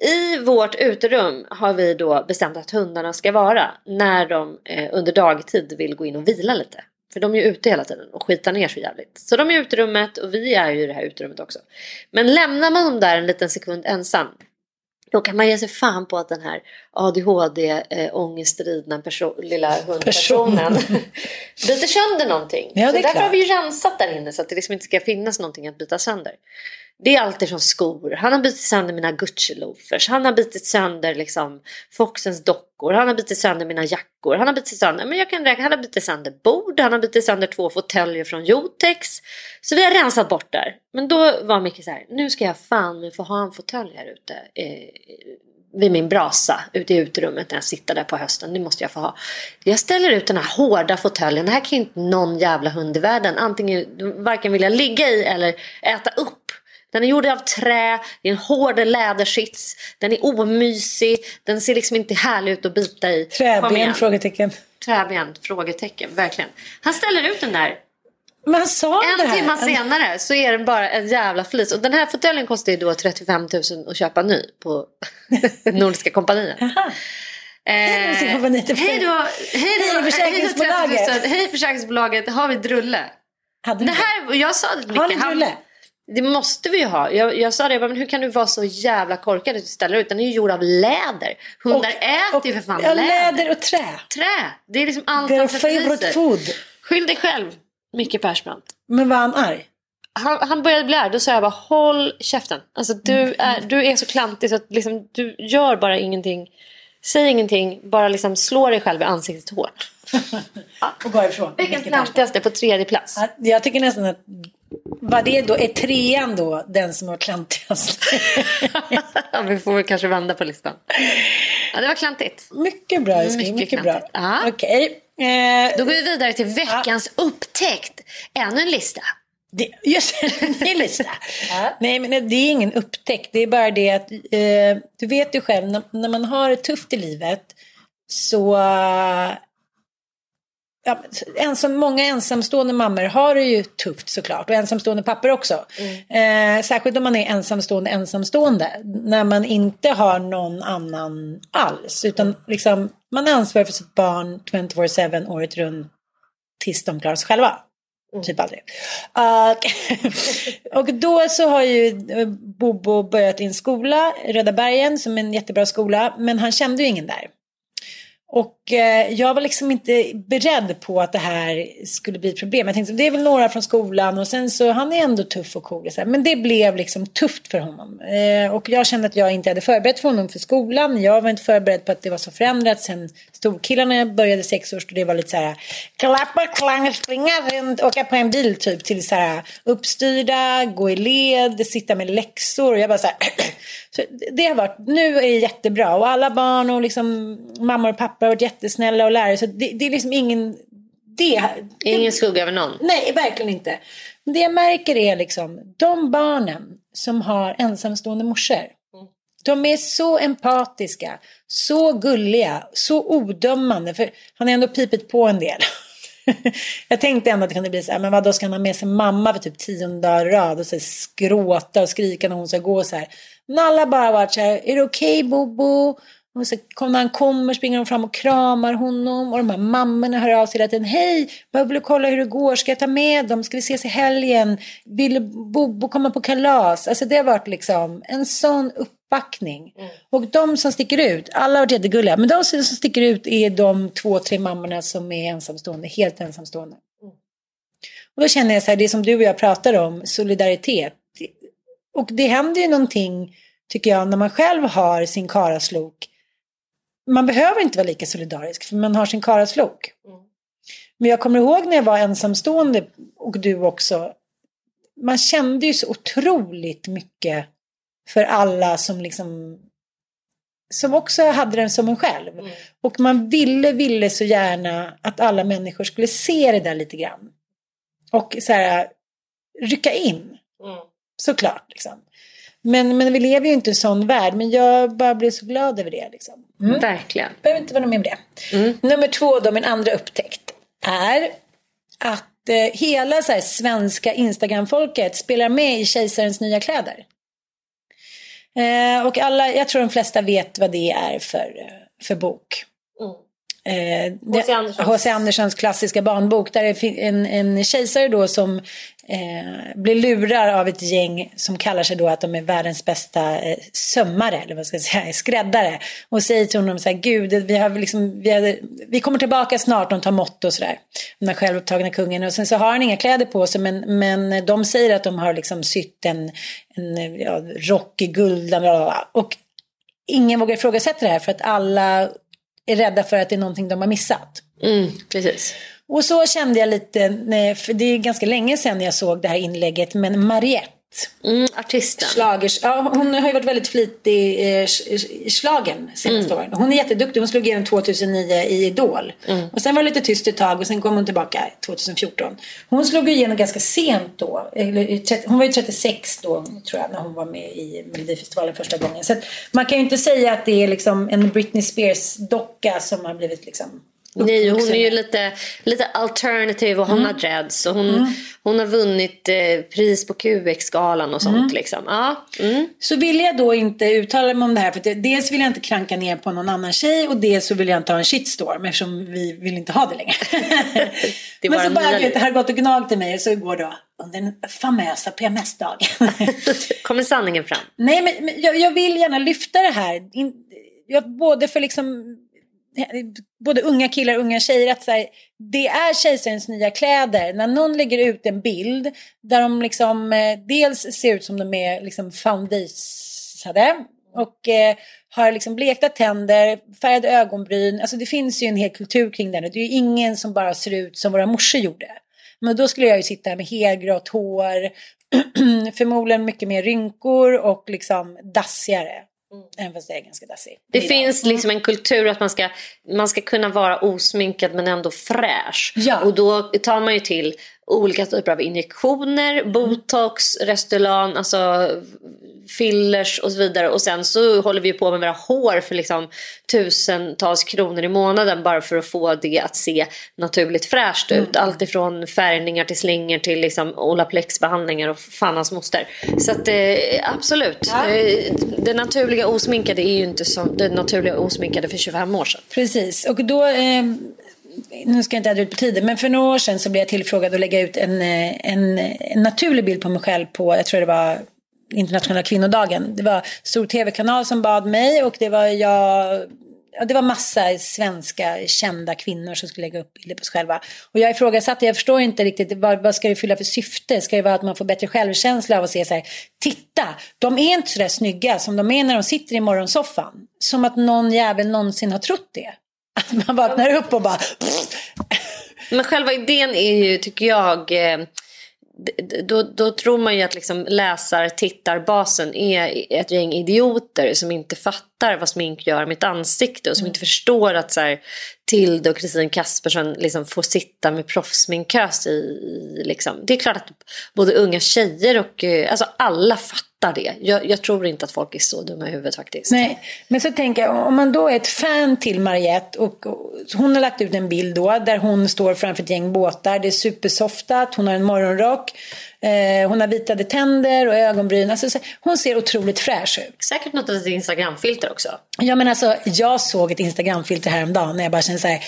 I vårt uterum har vi då bestämt att hundarna ska vara när de eh, under dagtid vill gå in och vila lite. För de är ju ute hela tiden och skitar ner så jävligt. Så de är i uterummet och vi är ju i det här uterummet också. Men lämnar man dem där en liten sekund ensam då kan man ge sig fan på att den här ADHD, äh, ångestridna perso- lilla hundpersonen *laughs* byter sönder någonting. Ja, så är därför klart. har vi ju rensat där inne så att det liksom inte ska finnas någonting att byta sönder. Det är alltid från skor. Han har bitit sönder mina Gucci-loafers. Han har bitit sönder liksom Foxens dockor. Han har bitit sönder mina jackor. Han har bitit sönder, men jag kan räkna, han har bitit sönder bord. Han har bitit sönder två fåtöljer från Jotex. Så vi har rensat bort där. Men då var Micke så här, nu ska jag fan med få ha en fåtölj här ute. Eh, vid min brasa ute i uterummet när jag sitter där på hösten. Det måste jag få ha. Jag ställer ut den här hårda fåtöljen. Det här kan ju inte någon jävla hund i världen antingen varken vilja ligga i eller äta upp. Den är gjord av trä, det är en hård lädersits, den är omysig, den ser liksom inte härlig ut att bita i. Träben? Frågetecken. Träben? Frågetecken, verkligen. Han ställer ut den där. Men han sa det En här. timme senare så är den bara en jävla flis. Och den här fåtöljen kostar ju då 35 000 att köpa ny på *laughs* Nordiska kompaniet. Hej. Eh, hej då, hej då, Hej, försäkringsbolaget. Hej, då, 30 000. hej försäkringsbolaget, har vi drulle? Hade Det ni här, jag sa det till Har Micke, ni han- drulle? Det måste vi ju ha. Jag, jag sa det, jag bara, men hur kan du vara så jävla korkad att du ställer ut? Den är ju gjord av läder. Hundar äter ju för fan ja, läder. läder och trä. Trä. Det är liksom allt Their favorite food. Skyll dig själv, Micke Persbrandt. Men var han arg? Han, han började bli arg. Då sa jag bara håll käften. Alltså, Mm. du, är, du är så klantig så att liksom, du gör bara ingenting. Säg ingenting, bara liksom slå dig själv i ansiktet hårt. *laughs* Och gå ifrån. Vilken klantigaste på tredje plats? Ja, Jag tycker nästan att vad det då är trean då den som var klantigast. *laughs* Ja, vi får väl kanske vända på listan. Ja, det var klantigt. mycket bra älskling, Mycket mycket, bra. Ja. Okej. Eh, Då går vi vidare till veckans upptäckt. Ännu en lista. det, just det, *laughs* lista. *laughs* Nej men det är ingen upptäckt. Det är bara det att eh, du vet ju själv när, när man har det tufft i livet så Ja, ensam, många ensamstående mammor har det ju tufft såklart och ensamstående pappor också. Eh, särskilt om man är ensamstående ensamstående. När man inte har någon annan alls. Utan liksom, man är ansvarig för sitt barn 24-7 året runt tills de klarar sig själva. Typ aldrig. Och, *laughs* och då så har ju eh, Bobo börjat i en skola, Röda bergen, som är en jättebra skola. Men han kände ju ingen där. Och Eh, jag var liksom inte beredd på att det här skulle bli ett problem. Jag tänkte det är väl några från skolan och sen så han är ändå tuff och cool. Så här. Men det blev liksom tufft för honom. Eh, och jag kände att jag inte hade förberett för honom för skolan. Jag var inte förberedd på att det var så förändrat sen storkillarna började sex år. Det var lite så här klappa, klang, springa runt, åka på en bil typ till så här uppstyrda, gå i led, sitta med läxor. Och jag bara så här *clears throat* Så det har varit, nu är det jättebra och alla barn och liksom mammor och pappa har varit jättesnälla och lärare. Så det, det är liksom ingen... Det, Ingen skugga över någon. Nej, verkligen inte. Men det jag märker är liksom de barnen som har ensamstående morsor. De är så empatiska, så gulliga, så odömande. För han har ändå pipit på en del. *laughs* jag tänkte ändå att det kunde bli så här, men vad då ska han ha med sig mamma för typ tionde dagar rad och så skråta och skrika när hon ska gå så här. Men alla bara varit så här, är det okej okay, Bobo? Och så kom, när han kommer springer de fram och kramar honom. Och de här mammorna hör av sig hela tiden. Hej, behöver du kolla hur det går? Ska jag ta med dem? Ska vi ses i helgen? Vill Bobo komma på kalas? Alltså det har varit liksom en sån uppbackning. Mm. Och de som sticker ut, alla har varit jättegulliga. Men de som sticker ut är de två, tre mammorna som är ensamstående. Helt ensamstående. Mm. Och då känner jag så här, det som du och jag pratar om, solidaritet. Och det händer ju någonting, tycker jag, när man själv har sin karaslok man behöver inte vara lika solidarisk för man har sin karaslok. Mm. Men jag kommer ihåg när jag var ensamstående och du också. Man kände ju så otroligt mycket för alla som liksom som också hade den som en själv. Mm. Och man ville, ville så gärna att alla människor skulle se det där lite grann. Och så här, rycka in. Mm. Såklart. Liksom. Men, men vi lever ju inte i en sån värld. Men jag bara blir så glad över det. Liksom. Mm. Verkligen. Behöver inte vara med om det. Mm. Nummer två då, min andra upptäckt. Är att eh, hela så här, svenska Instagram-folket spelar med i Kejsarens nya kläder. Eh, och alla, jag tror de flesta vet vad det är för, eh, för bok. H.C. Eh, Andersens. Andersens klassiska barnbok. Där är en, en kejsare då som eh, blir lurar av ett gäng som kallar sig då att de är världens bästa eh, sömmare, eller vad ska jag säga, *laughs* skräddare. Och säger till honom så här, gud, vi, har liksom, vi, har, vi kommer tillbaka snart, de tar mått och sådär. Den här självupptagna kungen. Och sen så har han inga kläder på sig, men, men de säger att de har liksom sytt en, en ja, rock i guld. Och ingen vågar ifrågasätta det här för att alla är rädda för att det är någonting de har missat. Mm, precis. Och så kände jag lite, för det är ganska länge sedan jag såg det här inlägget, men Mariette. Mm, artisten. Slagers, ja, hon har ju varit väldigt flitig i eh, slagen senaste mm. åren. Hon är jätteduktig. Hon slog igenom 2009 i Idol. Mm. Och sen var det lite tyst ett tag och sen kom hon tillbaka 2014. Hon slog igenom ganska sent då. Hon var ju 36 då tror jag när hon var med i Melodifestivalen första gången. Så man kan ju inte säga att det är liksom en Britney Spears docka som har blivit liksom Nej, hon är ju lite, lite alternative och hon mm. har dreads. Och hon, mm. hon har vunnit eh, pris på QX-galan och sånt. Mm. Liksom. Ja. Mm. Så vill jag då inte uttala mig om det här. För det, dels vill jag inte kranka ner på någon annan tjej. Och dels så vill jag inte ha en shitstorm. Eftersom vi vill inte ha det längre. *laughs* *laughs* det Men så bara, vet, det här har gått och gnagt i mig. Och så igår då under den famösa PMS-dagen. *laughs* Kommer sanningen fram? Nej, men, men jag, jag, vill gärna lyfta det här. In, jag, både för liksom både unga killar och unga tjejer att så här, det är kejsarens nya kläder. När någon lägger ut en bild där de liksom eh, dels ser ut som de är liksom foundationade och eh, har liksom blekta tänder, färgade ögonbryn. Alltså det finns ju en hel kultur kring det. Det är ju ingen som bara ser ut som våra morsor gjorde. Men då skulle jag ju sitta med helgrått hår, *clears throat* förmodligen mycket mer rynkor och liksom dassigare. Mm. Även fast jag är ganska dassig. Det idag. finns mm. liksom en kultur att man ska, man ska kunna vara osminkad men ändå fräsch. Ja. Och då tar man ju till olika typer av injektioner, botox, Restylane, alltså fillers och så vidare. Och sen så håller vi på med våra hår för liksom tusentals kronor i månaden bara för att få det att se naturligt fräscht ut. Mm. Allt ifrån färgningar till slingor till liksom Olaplex-behandlingar och fan hans moster. Så att eh, absolut. Ja. Eh, det naturliga osminkade är ju inte som det naturliga osminkade för 25 år sedan. Precis, och då eh nu ska jag inte äta ut på tiden, men för några år sedan så blev jag tillfrågad att lägga ut en, eh, en, en naturlig bild på mig själv på, jag tror det var internationella kvinnodagen. Det var stor tv-kanal som bad mig och det var jag ja, det var massa svenska kända kvinnor som skulle lägga upp bilder på sig själva. Och jag ifrågasatte, jag förstår inte riktigt, vad, vad ska det fylla för syfte? Ska det vara att man får bättre självkänsla av att se så här, titta, de är inte så där snygga som de är när de sitter i morgonsoffan. Som att någon jävel någonsin har trott det. Att man vaknar upp och bara... Men själva idén är ju, tycker jag, eh, då, då tror man ju att liksom läsar tittarbasen är ett gäng idioter som inte fattar vad smink gör med ett ansikte och som inte förstår att så här, Tilde och Kristin Kaspersson liksom får sitta med proffsminkös i, i liksom. Det är klart att både unga tjejer och eh, alltså alla fattar det. Jag, jag, tror inte att folk är så dumma i huvudet faktiskt. Nej, men så tänker jag om man då är ett fan till Mariette och, och hon har lagt ut en bild då där hon står framför ett gäng båtar. Det är supersoftat, hon har en morgonrock. Eh, hon har vitade tänder och ögonbryn. Alltså, hon ser otroligt fräsch ut. Säkert något litet Instagramfilter också. Ja men alltså jag såg ett Instagramfilter häromdagen när jag bara kände så här.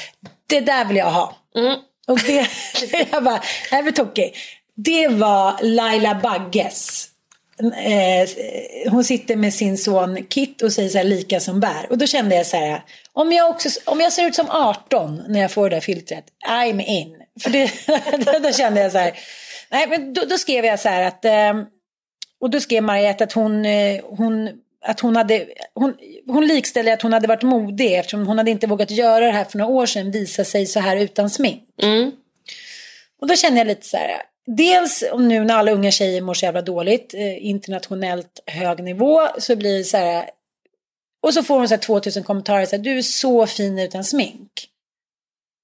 Det där vill jag ha. Mm. Och det, *laughs* jag bara, jag blir tokig. Det var Laila Bagges. Eh, hon sitter med sin son Kit och säger så här lika som bär. Och då kände jag så här. Om jag, också, om jag ser ut som 18 när jag får det där filtret. I'm in. För det, *laughs* då kände jag så här. Nej, men då, då, skrev jag så här att, eh, och då skrev Mariette att hon, eh, hon, att hon hade, hon, hon likställde att hon hade varit modig eftersom hon hade inte vågat göra det här för några år sedan, visa sig så här utan smink. Mm. Och då kände jag lite så här, dels nu när alla unga tjejer mår så jävla dåligt, eh, internationellt hög nivå, så blir det så här, och så får hon så här 2000 kommentarer, så här, du är så fin utan smink.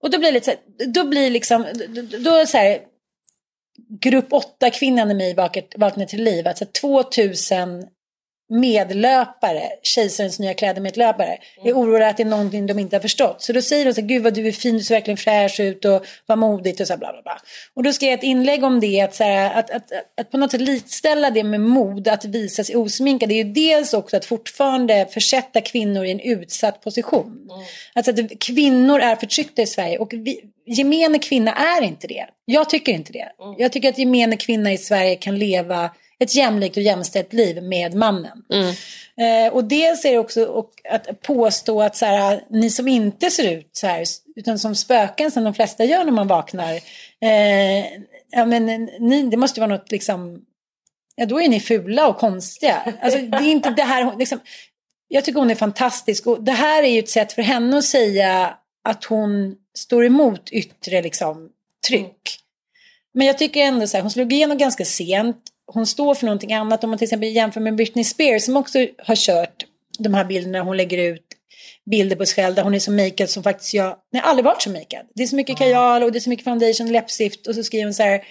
Och då blir det lite så här, då blir liksom, då, då så här, grupp 8-kvinnan i mig vaknade till liv. Alltså 2000 medlöpare, Kejsarens nya kläder-medlöpare, är mm. oroliga att det är någonting de inte har förstått. Så då säger de så här, gud vad du är fin, du ser verkligen fräsch ut och vad modigt och så här, bla bla bla. Och då skrev jag ett inlägg om det, att, så här, att, att, att, att, på något sätt likställa det med mod, att visa sig osminkad. Det är ju dels också att fortfarande försätta kvinnor i en utsatt position. Mm. Alltså att kvinnor är förtryckta i Sverige och vi, gemene kvinna är inte det. Jag tycker inte det. Mm. Jag tycker att gemene kvinna i Sverige kan leva ett jämlikt och jämställt liv med mannen. Mm. Eh, och dels är det också och att påstå att så här, ni som inte ser ut så här, utan som spöken som de flesta gör när man vaknar. Eh, ja, men, ni, det måste vara något liksom, ja då är ni fula och konstiga. Alltså, det är inte det här, liksom, jag tycker hon är fantastisk och det här är ju ett sätt för henne att säga att hon står emot yttre liksom, tryck. Men jag tycker ändå så här, hon slog igenom ganska sent hon står för någonting annat. Om man till exempel jämför med Britney Spears som också har kört de här bilderna. Hon lägger ut bilder på sig själv där hon är så makead som faktiskt jag, nej aldrig varit så makead. Det är så mycket kajal och det är så mycket foundation, läppstift och så skriver hon så här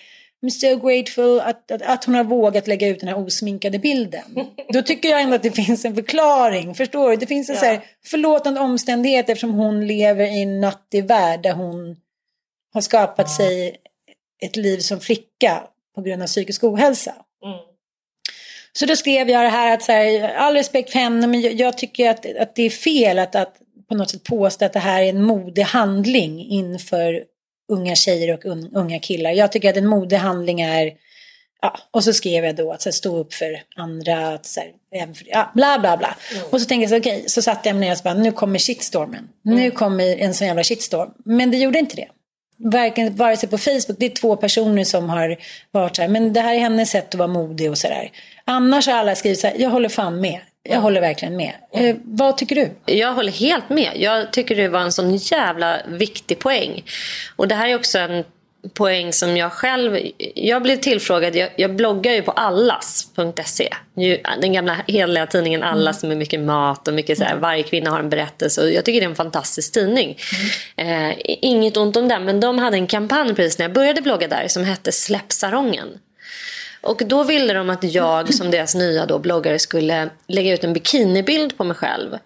I'm so grateful att, att, att, hon har vågat lägga ut den här osminkade bilden. *laughs* Då tycker jag ändå att det finns en förklaring. Förstår du? Det finns en ja. så här förlåtande omständighet eftersom hon lever i en nattig värld där hon har skapat sig ett liv som flicka på grund av psykisk ohälsa. Mm. Så då skrev jag det här att så här, all respekt för henne men jag, jag tycker att, att det är fel att, att på något sätt påstå att det här är en modig handling inför unga tjejer och un, unga killar. Jag tycker att en modig handling är Ja, och så skrev jag då att så här, stå upp för andra, att, så här, ja, bla bla bla. Mm. Och så tänkte jag så okej, okay, så satte jag mig ner och så bara, nu kommer shitstormen. Mm. Nu kommer en sån jävla shitstorm. Men det gjorde inte det. Varken, vare sig på Facebook, det är två personer som har varit så här, men det här är hennes sätt att vara modig och sådär. Annars har alla skrivit så här, jag håller fan med. Jag håller verkligen med. Eh, vad tycker du? Jag håller helt med. Jag tycker det var en sån jävla viktig poäng. Och det här är också en poäng som jag själv... Jag blev tillfrågad, jag, jag bloggar ju på allas.se. Den gamla heliga tidningen Allas mm. med mycket mat och mycket så här, varje kvinna har en berättelse. Och jag tycker det är en fantastisk tidning. Mm. Eh, inget ont om den, men de hade en kampanj precis när jag började blogga där som hette Släpp sarongen. Och då ville de att jag som deras nya då bloggare skulle lägga ut en bikinibild på mig själv.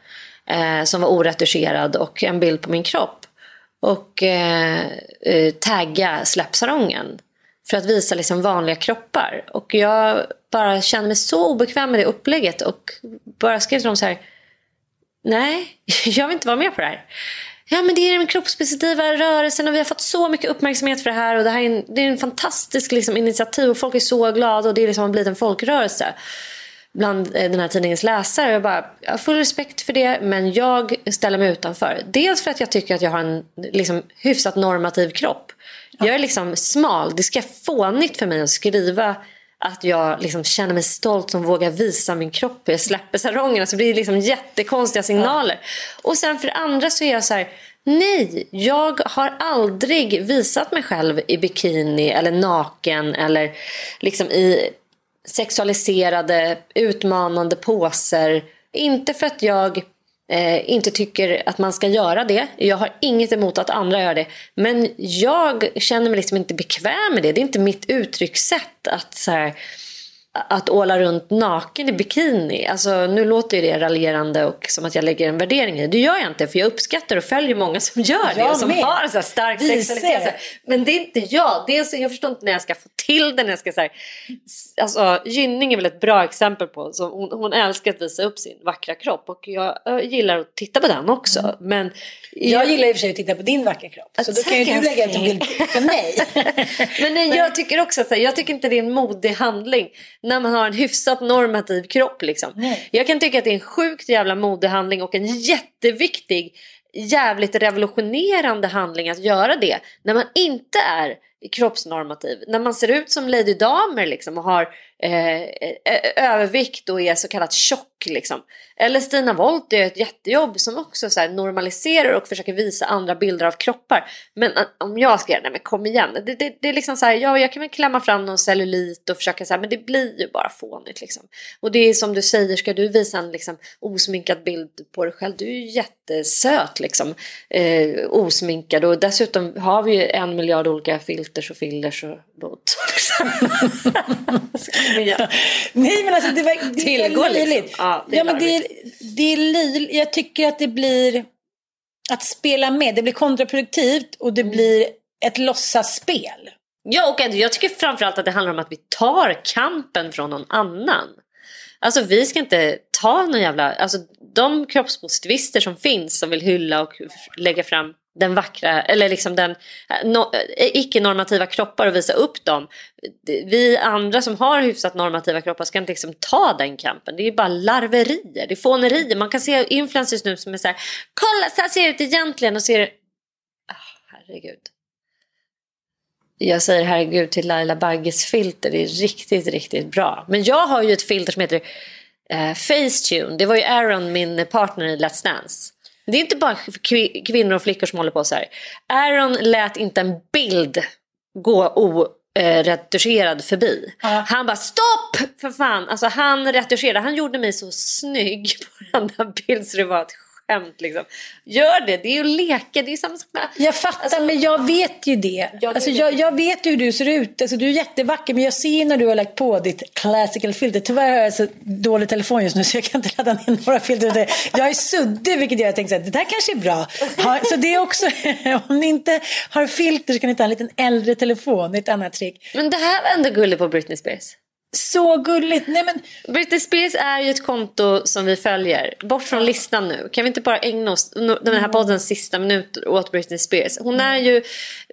Eh, som var oretuscherad och en bild på min kropp och eh, eh, tagga släppsarongen för att visa liksom vanliga kroppar. Och jag bara kände mig så obekväm med det upplägget och bara skrev till dem så här. Nej, *laughs* jag vill inte vara med på det här. Ja men det är den kroppspositiva rörelsen och vi har fått så mycket uppmärksamhet för det här och det här är en, det är en fantastisk liksom, initiativ och folk är så glada och det är liksom blivit en folkrörelse. bland eh, den här tidningens läsare. Jag, bara, jag har full respekt för det men jag ställer mig utanför. Dels för att jag tycker att jag har en liksom, hyfsat normativ kropp. Jag är liksom smal. Det ska fånigt för mig att skriva att jag liksom känner mig stolt som vågar visa min kropp. Jag släpper salongerna så det blir liksom jättekonstiga signaler. Och sen för det andra så är jag så här. Nej, jag har aldrig visat mig själv i bikini eller naken eller liksom i sexualiserade, utmanande poser. Inte för att jag eh, inte tycker att man ska göra det. Jag har inget emot att andra gör det. Men jag känner mig liksom inte bekväm med det. Det är inte mitt uttryckssätt att så här, att åla runt naken i bikini. Alltså, nu låter det raljerande och som att jag lägger en värdering i det. gör jag inte för jag uppskattar och följer många som gör det. Jag och som med. har så stark sexualitet. Men det är inte jag. Det är så, jag förstår inte när jag ska få till det. När jag ska, så här, alltså, Gynning är väl ett bra exempel på. Så hon, hon älskar att visa upp sin vackra kropp. Och jag, eh, gillar att titta på den också. Men Jag gillar i och för sig att titta på din vackra kropp. Så då kan ju du lägga en bild för mig. *laughs* Men nej, jag tycker också att jag tycker inte det är en modig handling när man har en hyfsat normativ kropp. Liksom. Nej. Jag kan tycka att det är en sjukt jävla modig handling och en jätteviktig, jävligt revolutionerande handling att göra det när man inte är kroppsnormativ. När man ser ut som Lady Damer liksom, och har eh, eh, övervikt och är så kallat tjock. Liksom. Eller Stina Wolt gör ett jättejobb som också så normaliserar och försöker visa andra bilder av kroppar. Men om jag ska göra det, men kom igen. Det, det, det är liksom så här, ja, jag kan väl klämma fram någon cellulit och försöka så här, men det blir ju bara fånigt. Liksom. Och det är som du säger, ska du visa en liksom, osminkad bild på dig själv, du är ju jättesöt liksom. Eh, osminkad och dessutom har vi ju en miljard olika filters och fillers och botox. *laughs* *laughs* Nej men alltså det, var, det är löjligt. liksom. Ja, det är ja, men det, är, det är löjligt. Jag tycker att det blir att spela med. Det blir kontraproduktivt och Mm. det blir ett låtsasspel. Ja, och jag tycker framförallt att det handlar om att vi tar kampen från någon annan. Alltså vi ska inte ta någon jävla... Alltså de kroppspositivister som finns som vill hylla och lägga fram den vackra, eller liksom den eh, no, eh, icke-normativa kroppar och visa upp dem. Vi andra som har hyfsat normativa kroppar ska inte liksom ta den kampen. Det är bara larverier, det är fånerier. Man kan se influencers nu som är så här, kolla så här ser det ut egentligen och ser oh, ah, herregud. Jag säger herregud till Laila Bagges filter. Det är riktigt, riktigt bra. Men jag har ju ett filter som heter eh, Facetune. Det var ju Aaron, min partner i Let's Dance. Det är inte bara kvi- kvinnor och flickor som håller på så här. Aaron lät inte en bild gå oretuscherad förbi. Ja. Han bara stopp för fan. Alltså han retuscherade. Han gjorde mig så snygg på den där bild så det var ett skämt liksom. Gör det, det är ju att leka. Det är samma sak. Jag fattar, Alltså- men jag vet ju det. Ja, det alltså, jag, jag. jag vet hur du ser ut. Alltså, du är jättevacker, men jag ser när du har lagt på ditt classical filter. Tyvärr har jag så dålig telefon just nu så jag kan inte ladda ner några filter. Jag är suddig, vilket gör att jag tänker att det där kanske är bra. Ja, så det är också, *laughs* om ni inte har filter så kan ni ta en liten äldre telefon. Det är ett annat trick. Men det här var ändå gulligt på Britney Spears. Så gulligt. Nej, men, Britney Spears är ju ett konto som vi följer. Bort från listan nu. Kan vi inte bara ägna oss den här poddens sista minuter åt Britney Spears? Hon är ju,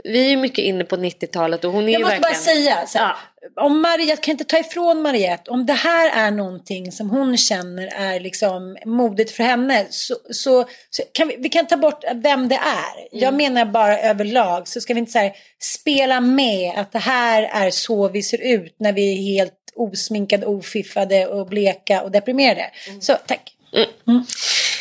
vi är ju mycket inne på 90-talet och hon är jag ju måste verkligen... bara säga, så här, Ja. Om Mariette, kan inte ta ifrån Mariette, om det här är någonting som hon känner är liksom modigt för henne, så, så, så kan vi, vi kan ta bort vem det är. Jag Mm. menar bara överlag, så ska vi inte så här, spela med att det här är så vi ser ut när vi är helt osminkade, ofiffade och bleka och deprimerade. Mm. Så, tack. Mm.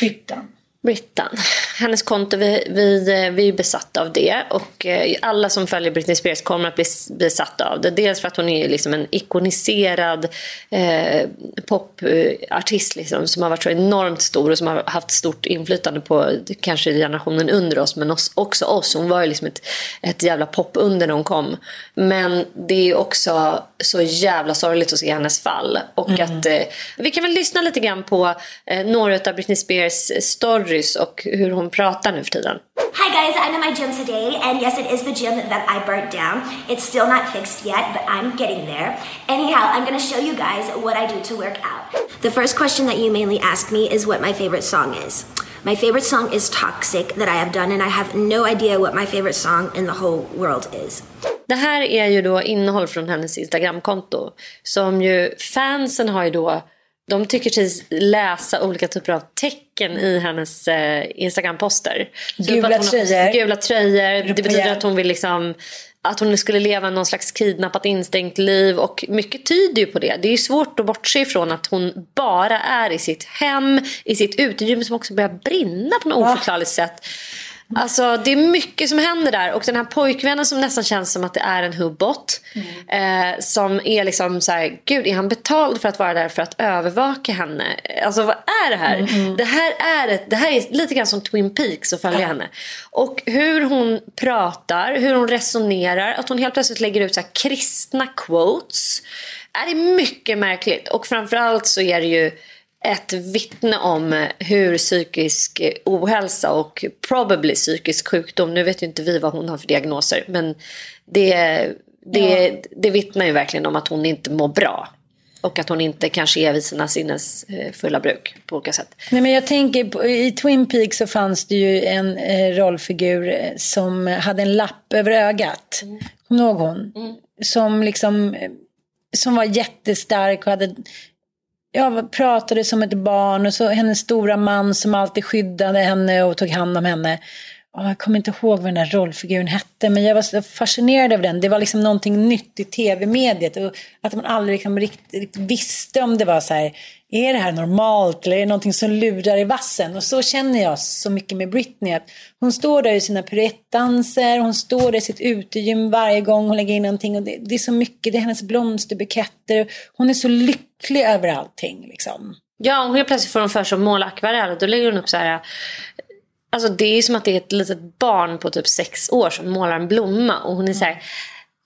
Byttan. Brittan. Hennes konto, vi, vi, eh, vi är besatta av det. Och eh, alla som följer Britney Spears kommer att bli besatta av det. Dels för att hon är liksom en ikoniserad eh, popartist liksom, som har varit så enormt stor och som har haft stort inflytande på kanske generationen under oss men också oss. Hon var ju liksom ett, ett jävla popunder när hon kom. Men det är också så jävla sorgligt att se hennes fall. Och att, eh, vi kan väl lyssna lite grann på eh, några av Britney Spears stories och hur hon pratar nu för tiden. Hi guys, I'm in my gym today, and yes, it is the gym that I burnt down. It's still not fixed yet, but I'm getting there. Anyhow, I'm gonna show you guys what I do to work out. The first question that you mainly ask me is what my favorite song is. My favorite song is Toxic that I have done, and I have no idea what my favorite song in the whole world is. Det här är ju då innehåll från hennes Instagramkonto. Som ju fansen har ju då de tycker sig läsa olika typer av tecken i hennes eh, Instagram-poster. Gula tröjor. Gula tröjor. Det betyder att hon vill liksom att hon skulle leva någon slags kidnappat instängt liv och mycket tyder ju på det. Det är ju svårt att bortse ifrån att hon bara är i sitt hem, i sitt utegym som också börjar brinna på något oförklarligt sätt. Alltså det är mycket som händer där och den här pojkvännen som nästan känns som att det är en hubbot. Eh, som är liksom så här, gud är han betald för att vara där för att övervaka henne? Alltså vad är det här? Det här är, ett, det här är lite grann som Twin Peaks att följa henne. Och hur hon pratar, hur hon resonerar, att hon helt plötsligt lägger ut så kristna quotes. Är det mycket märkligt och framförallt så är det ju ett vittne om hur psykisk ohälsa och probably psykisk sjukdom, nu vet ju inte vi vad hon har för diagnoser, men det, det, det vittnar ju verkligen om att hon inte mår bra. Och att hon inte kanske är vid sina sinnes eh, fulla bruk på olika sätt. Nej, men jag tänker, i Twin Peaks så fanns det ju en eh, rollfigur eh, som hade en lapp över ögat. Kommer du ihåg hon? Som liksom, eh, som var jättestark och hade, jag pratade som ett barn och så hennes stora man som alltid skyddade henne och tog hand om henne. Jag kommer inte ihåg vad den där rollfiguren hette, men jag var så fascinerad över den. Det var liksom någonting nytt i tv-mediet. Att man aldrig liksom riktigt, riktigt visste om det var så här, är det här normalt eller är det någonting som lurar i vassen? Och så känner jag så mycket med Britney. Att hon står där i sina piruettdanser, hon står där i sitt utegym varje gång hon lägger in någonting. Och det, det är så mycket, det är hennes blomsterbuketter. Hon är så lycklig över allting liksom. Ja, och helt plötsligt får hon för sig att måla akvarell. Då lägger hon upp så här... Alltså det är som att det är ett litet barn på typ sex år som målar en blomma. Och hon är så här...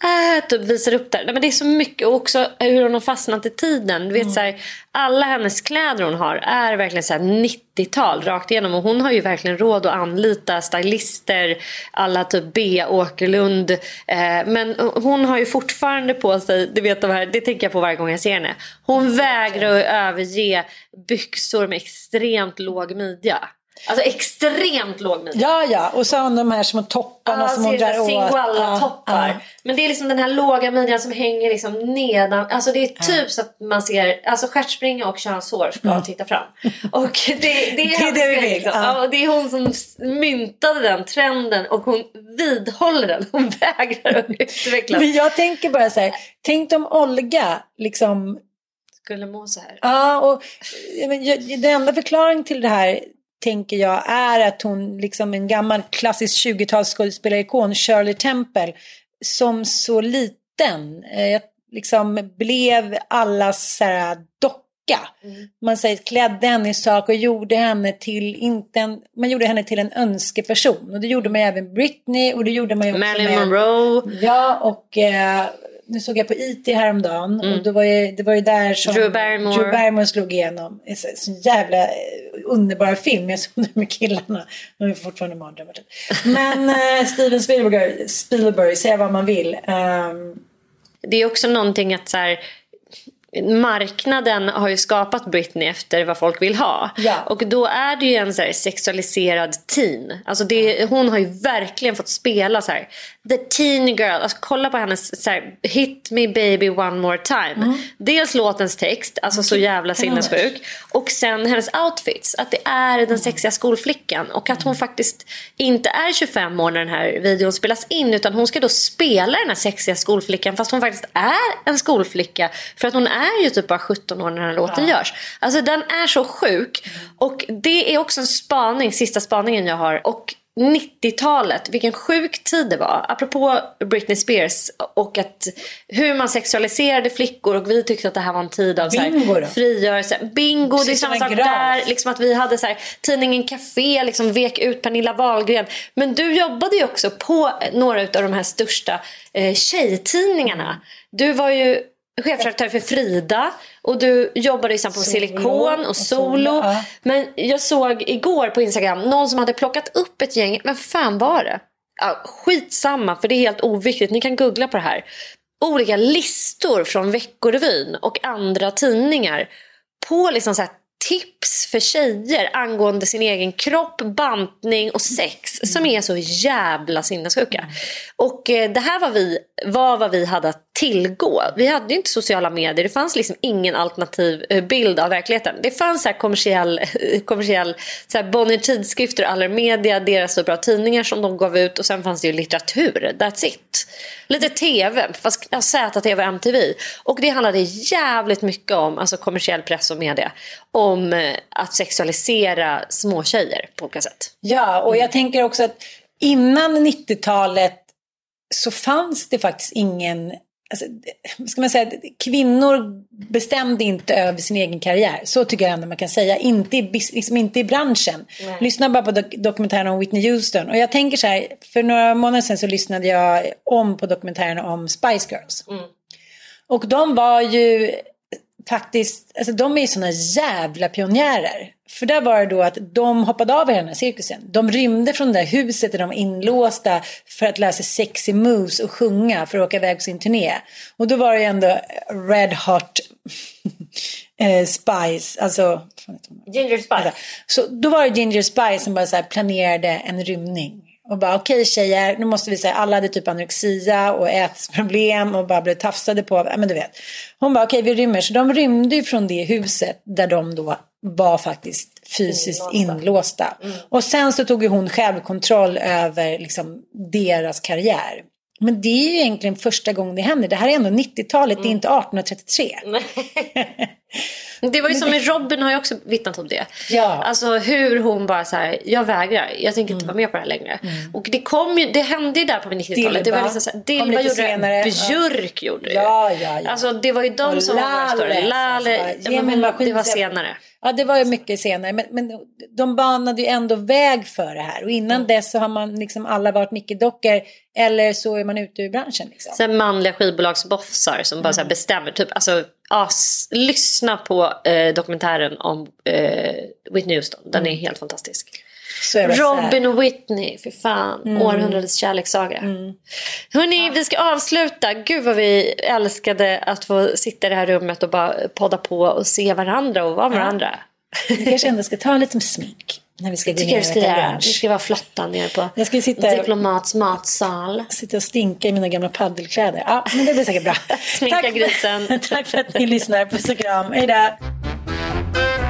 Äh, typ visar upp där. Nej, men det är så mycket. Och också hur hon har fastnat i tiden. Du vet, så här, alla hennes kläder hon har är verkligen så här 90-tal rakt igenom. Och hon har ju verkligen råd att anlita stylister. Alla typ B. Åkerlund. Eh, men hon har ju fortfarande på sig, du vet de här, det tänker jag på varje gång jag ser henne. Hon vägrar att överge byxor med extremt låg midja. Alltså extremt låg midja. Ja, ja. Och så har hon de här små topparna som hon drar åt. Singoalla-toppar. Ja, Men det är liksom den här låga midjan som hänger liksom nedan. Alltså det är typ så att man ser, alltså stjärtspringa och könshår ska titta fram. *laughs* Och det, det är, Det är det vi vill, Liksom. och det är hon som myntade den trenden och hon vidhåller den. Hon vägrar att utveckla. Men jag tänker bara så här, tänk om Olga liksom Skulle må så här. Ja, och jag den enda förklaringen till det här tänker jag är att hon, liksom en gammal klassisk 20-talsskådespelarekon, Shirley Temple, som så liten, eh, liksom blev allas så här, docka. Man säger klädde henne i sak och gjorde henne till, inte en, man gjorde henne till en önskeperson. Och det gjorde man även Britney och det gjorde man ju också Marilyn Monroe. Ja, och eh, nu såg jag på IT häromdagen och det var ju, det var ju där som Mm. Drew Barrymore. Drew Barrymore slog igenom. En så, jävla eh, underbar film. Jag såg den med killarna. De är fortfarande mardrömmar. typ. Men eh, Steven Spielberg, Spielberg, säga vad man vill. Ehm, Det är också någonting att så här, marknaden har ju skapat Britney efter vad folk vill ha. Ja. Och då är det ju en så här sexualiserad teen. Alltså det, hon har ju verkligen fått spela så här, the teen girl. Alltså kolla på hennes så här, hit me baby one more time. Mm. Dels låtens text, alltså så jävla sinnessjuk. Och sen hennes outfits. Att det är Mm. den sexiga skolflickan. Och att hon faktiskt inte är 25 år när den här videon spelas in. Utan hon ska då spela den här sexiga skolflickan. Fast hon faktiskt är en skolflicka. För att hon är ju typ bara 17 år när den här låten görs. Alltså den är så sjuk. Och det är också en spaning, sista spaningen jag har. Och 90-talet, vilken sjuk tid det var. Apropå Britney Spears och att hur man sexualiserade flickor och vi tyckte att det här var en tid av så Bingo här, då? frigörelse. Bingo, det är Precis samma sak graf. där. Liksom att vi hade så här, tidningen Café liksom vek ut Pernilla Wahlgren. Men du jobbade ju också på några av de här största eh, tjejtidningarna. Du var ju chefredaktör för Frida och du jobbade sen på Solo Silikon och och Solo. Solo, ja. Men jag såg igår på Instagram någon som hade plockat upp ett gäng, men fan var det? Ja, skitsamma för det är helt oviktigt, ni kan googla på det här. Olika listor från Veckorevyn och andra tidningar på liksom så här tips för tjejer angående sin egen kropp, bantning och sex som är så jävla sinnessjuka. Och eh, det här var, vi, var vad vi hade att tillgå. Vi hade ju inte sociala medier, det fanns liksom ingen alternativ eh, bild av verkligheten. Det fanns så här kommersiell, eh, kommersiell så här Bonnier tidskrifter, Allermedia, deras typ så bra tidningar som de gav ut och sen fanns det ju litteratur, that's it. Lite tv, fast ja, ZTV och MTV. Och det handlade jävligt mycket om, alltså kommersiell press och media, om eh, att sexualisera småtjejer på olika sätt. Ja, och jag tänker också att innan 90-talet så fanns det faktiskt ingen Alltså, ska man säga, kvinnor bestämde inte över sin egen karriär. Så tycker jag ändå man kan säga. Inte i, liksom inte i branschen. Nej. Lyssna bara på dok dokumentären om Whitney Houston. Och jag tänker så här, för några månader sedan så lyssnade jag om på dokumentären om Spice Girls. Mm. Och de var ju faktiskt, alltså de är ju sådana jävla pionjärer. För där var det då att de hoppade av i den här cirkusen. De rymde från det där huset där de var inlåsta för att lära sig sexy moves och sjunga för att åka iväg på sin turné. Och då var det ju ändå Red Hot *laughs* eh, Spice, alltså... Ginger Spice. Alltså, så då var det Ginger Spice som bara så planerade en rymning. Och bara okej okay, tjejer, nu måste vi säga alla hade typ anorexia och ätproblem och bara blev tafsade på. Ja men du vet. Hon bara okej okay, vi rymmer. Så de rymde ju från det huset där de då var faktiskt fysiskt inlåsta. inlåsta. Mm. Och sen så tog ju hon själv kontroll över liksom deras karriär. Men det är ju egentligen första gången det händer. Det här är ändå 90-talet, mm. det är inte 1833. *laughs* det var ju som med Robin har jag också vittnat om det. Ja. Alltså hur hon bara så här, jag vägrar, jag tänker inte mm. vara med på det här längre. Mm. Och det kom ju, det hände ju där på 90-talet. Det var liksom så här, Dilba gjorde senare. det, Björk gjorde det. Ja, ja, ja. Alltså det var ju de och som Lalle, var våra Lalle, alltså, det var senare. Ja, det var ju mycket senare. Men, men de banade ju ändå väg för det här. Och innan mm. dess så har man liksom alla varit nickedockor. Eller så är man ute ur branschen. Liksom. Sen manliga skivbolagsbossar som bara mm. bestämmer. Typ, alltså, as, lyssna på eh, dokumentären om eh, Whitney Houston. Den mm. är helt fantastisk. Robin och Whitney, för fan. Mm. Århundradets kärlekssaga. Mm. Hörni, ja. vi ska avsluta. Gud vad vi älskade att få sitta i det här rummet och bara podda på och se varandra och vara med ja. varandra. Vi kanske ändå ska ta lite smink när vi ska gå ner och äta lunch. Vi ska vara flotta nere på jag ska sitta, Diplomats matsal. Sitta och stinka i mina gamla paddelkläder. Ja, men det blir säkert bra. *laughs* Sminka tack grisen. För, *laughs* tack för att ni lyssnar. Puss och kram. Hej då.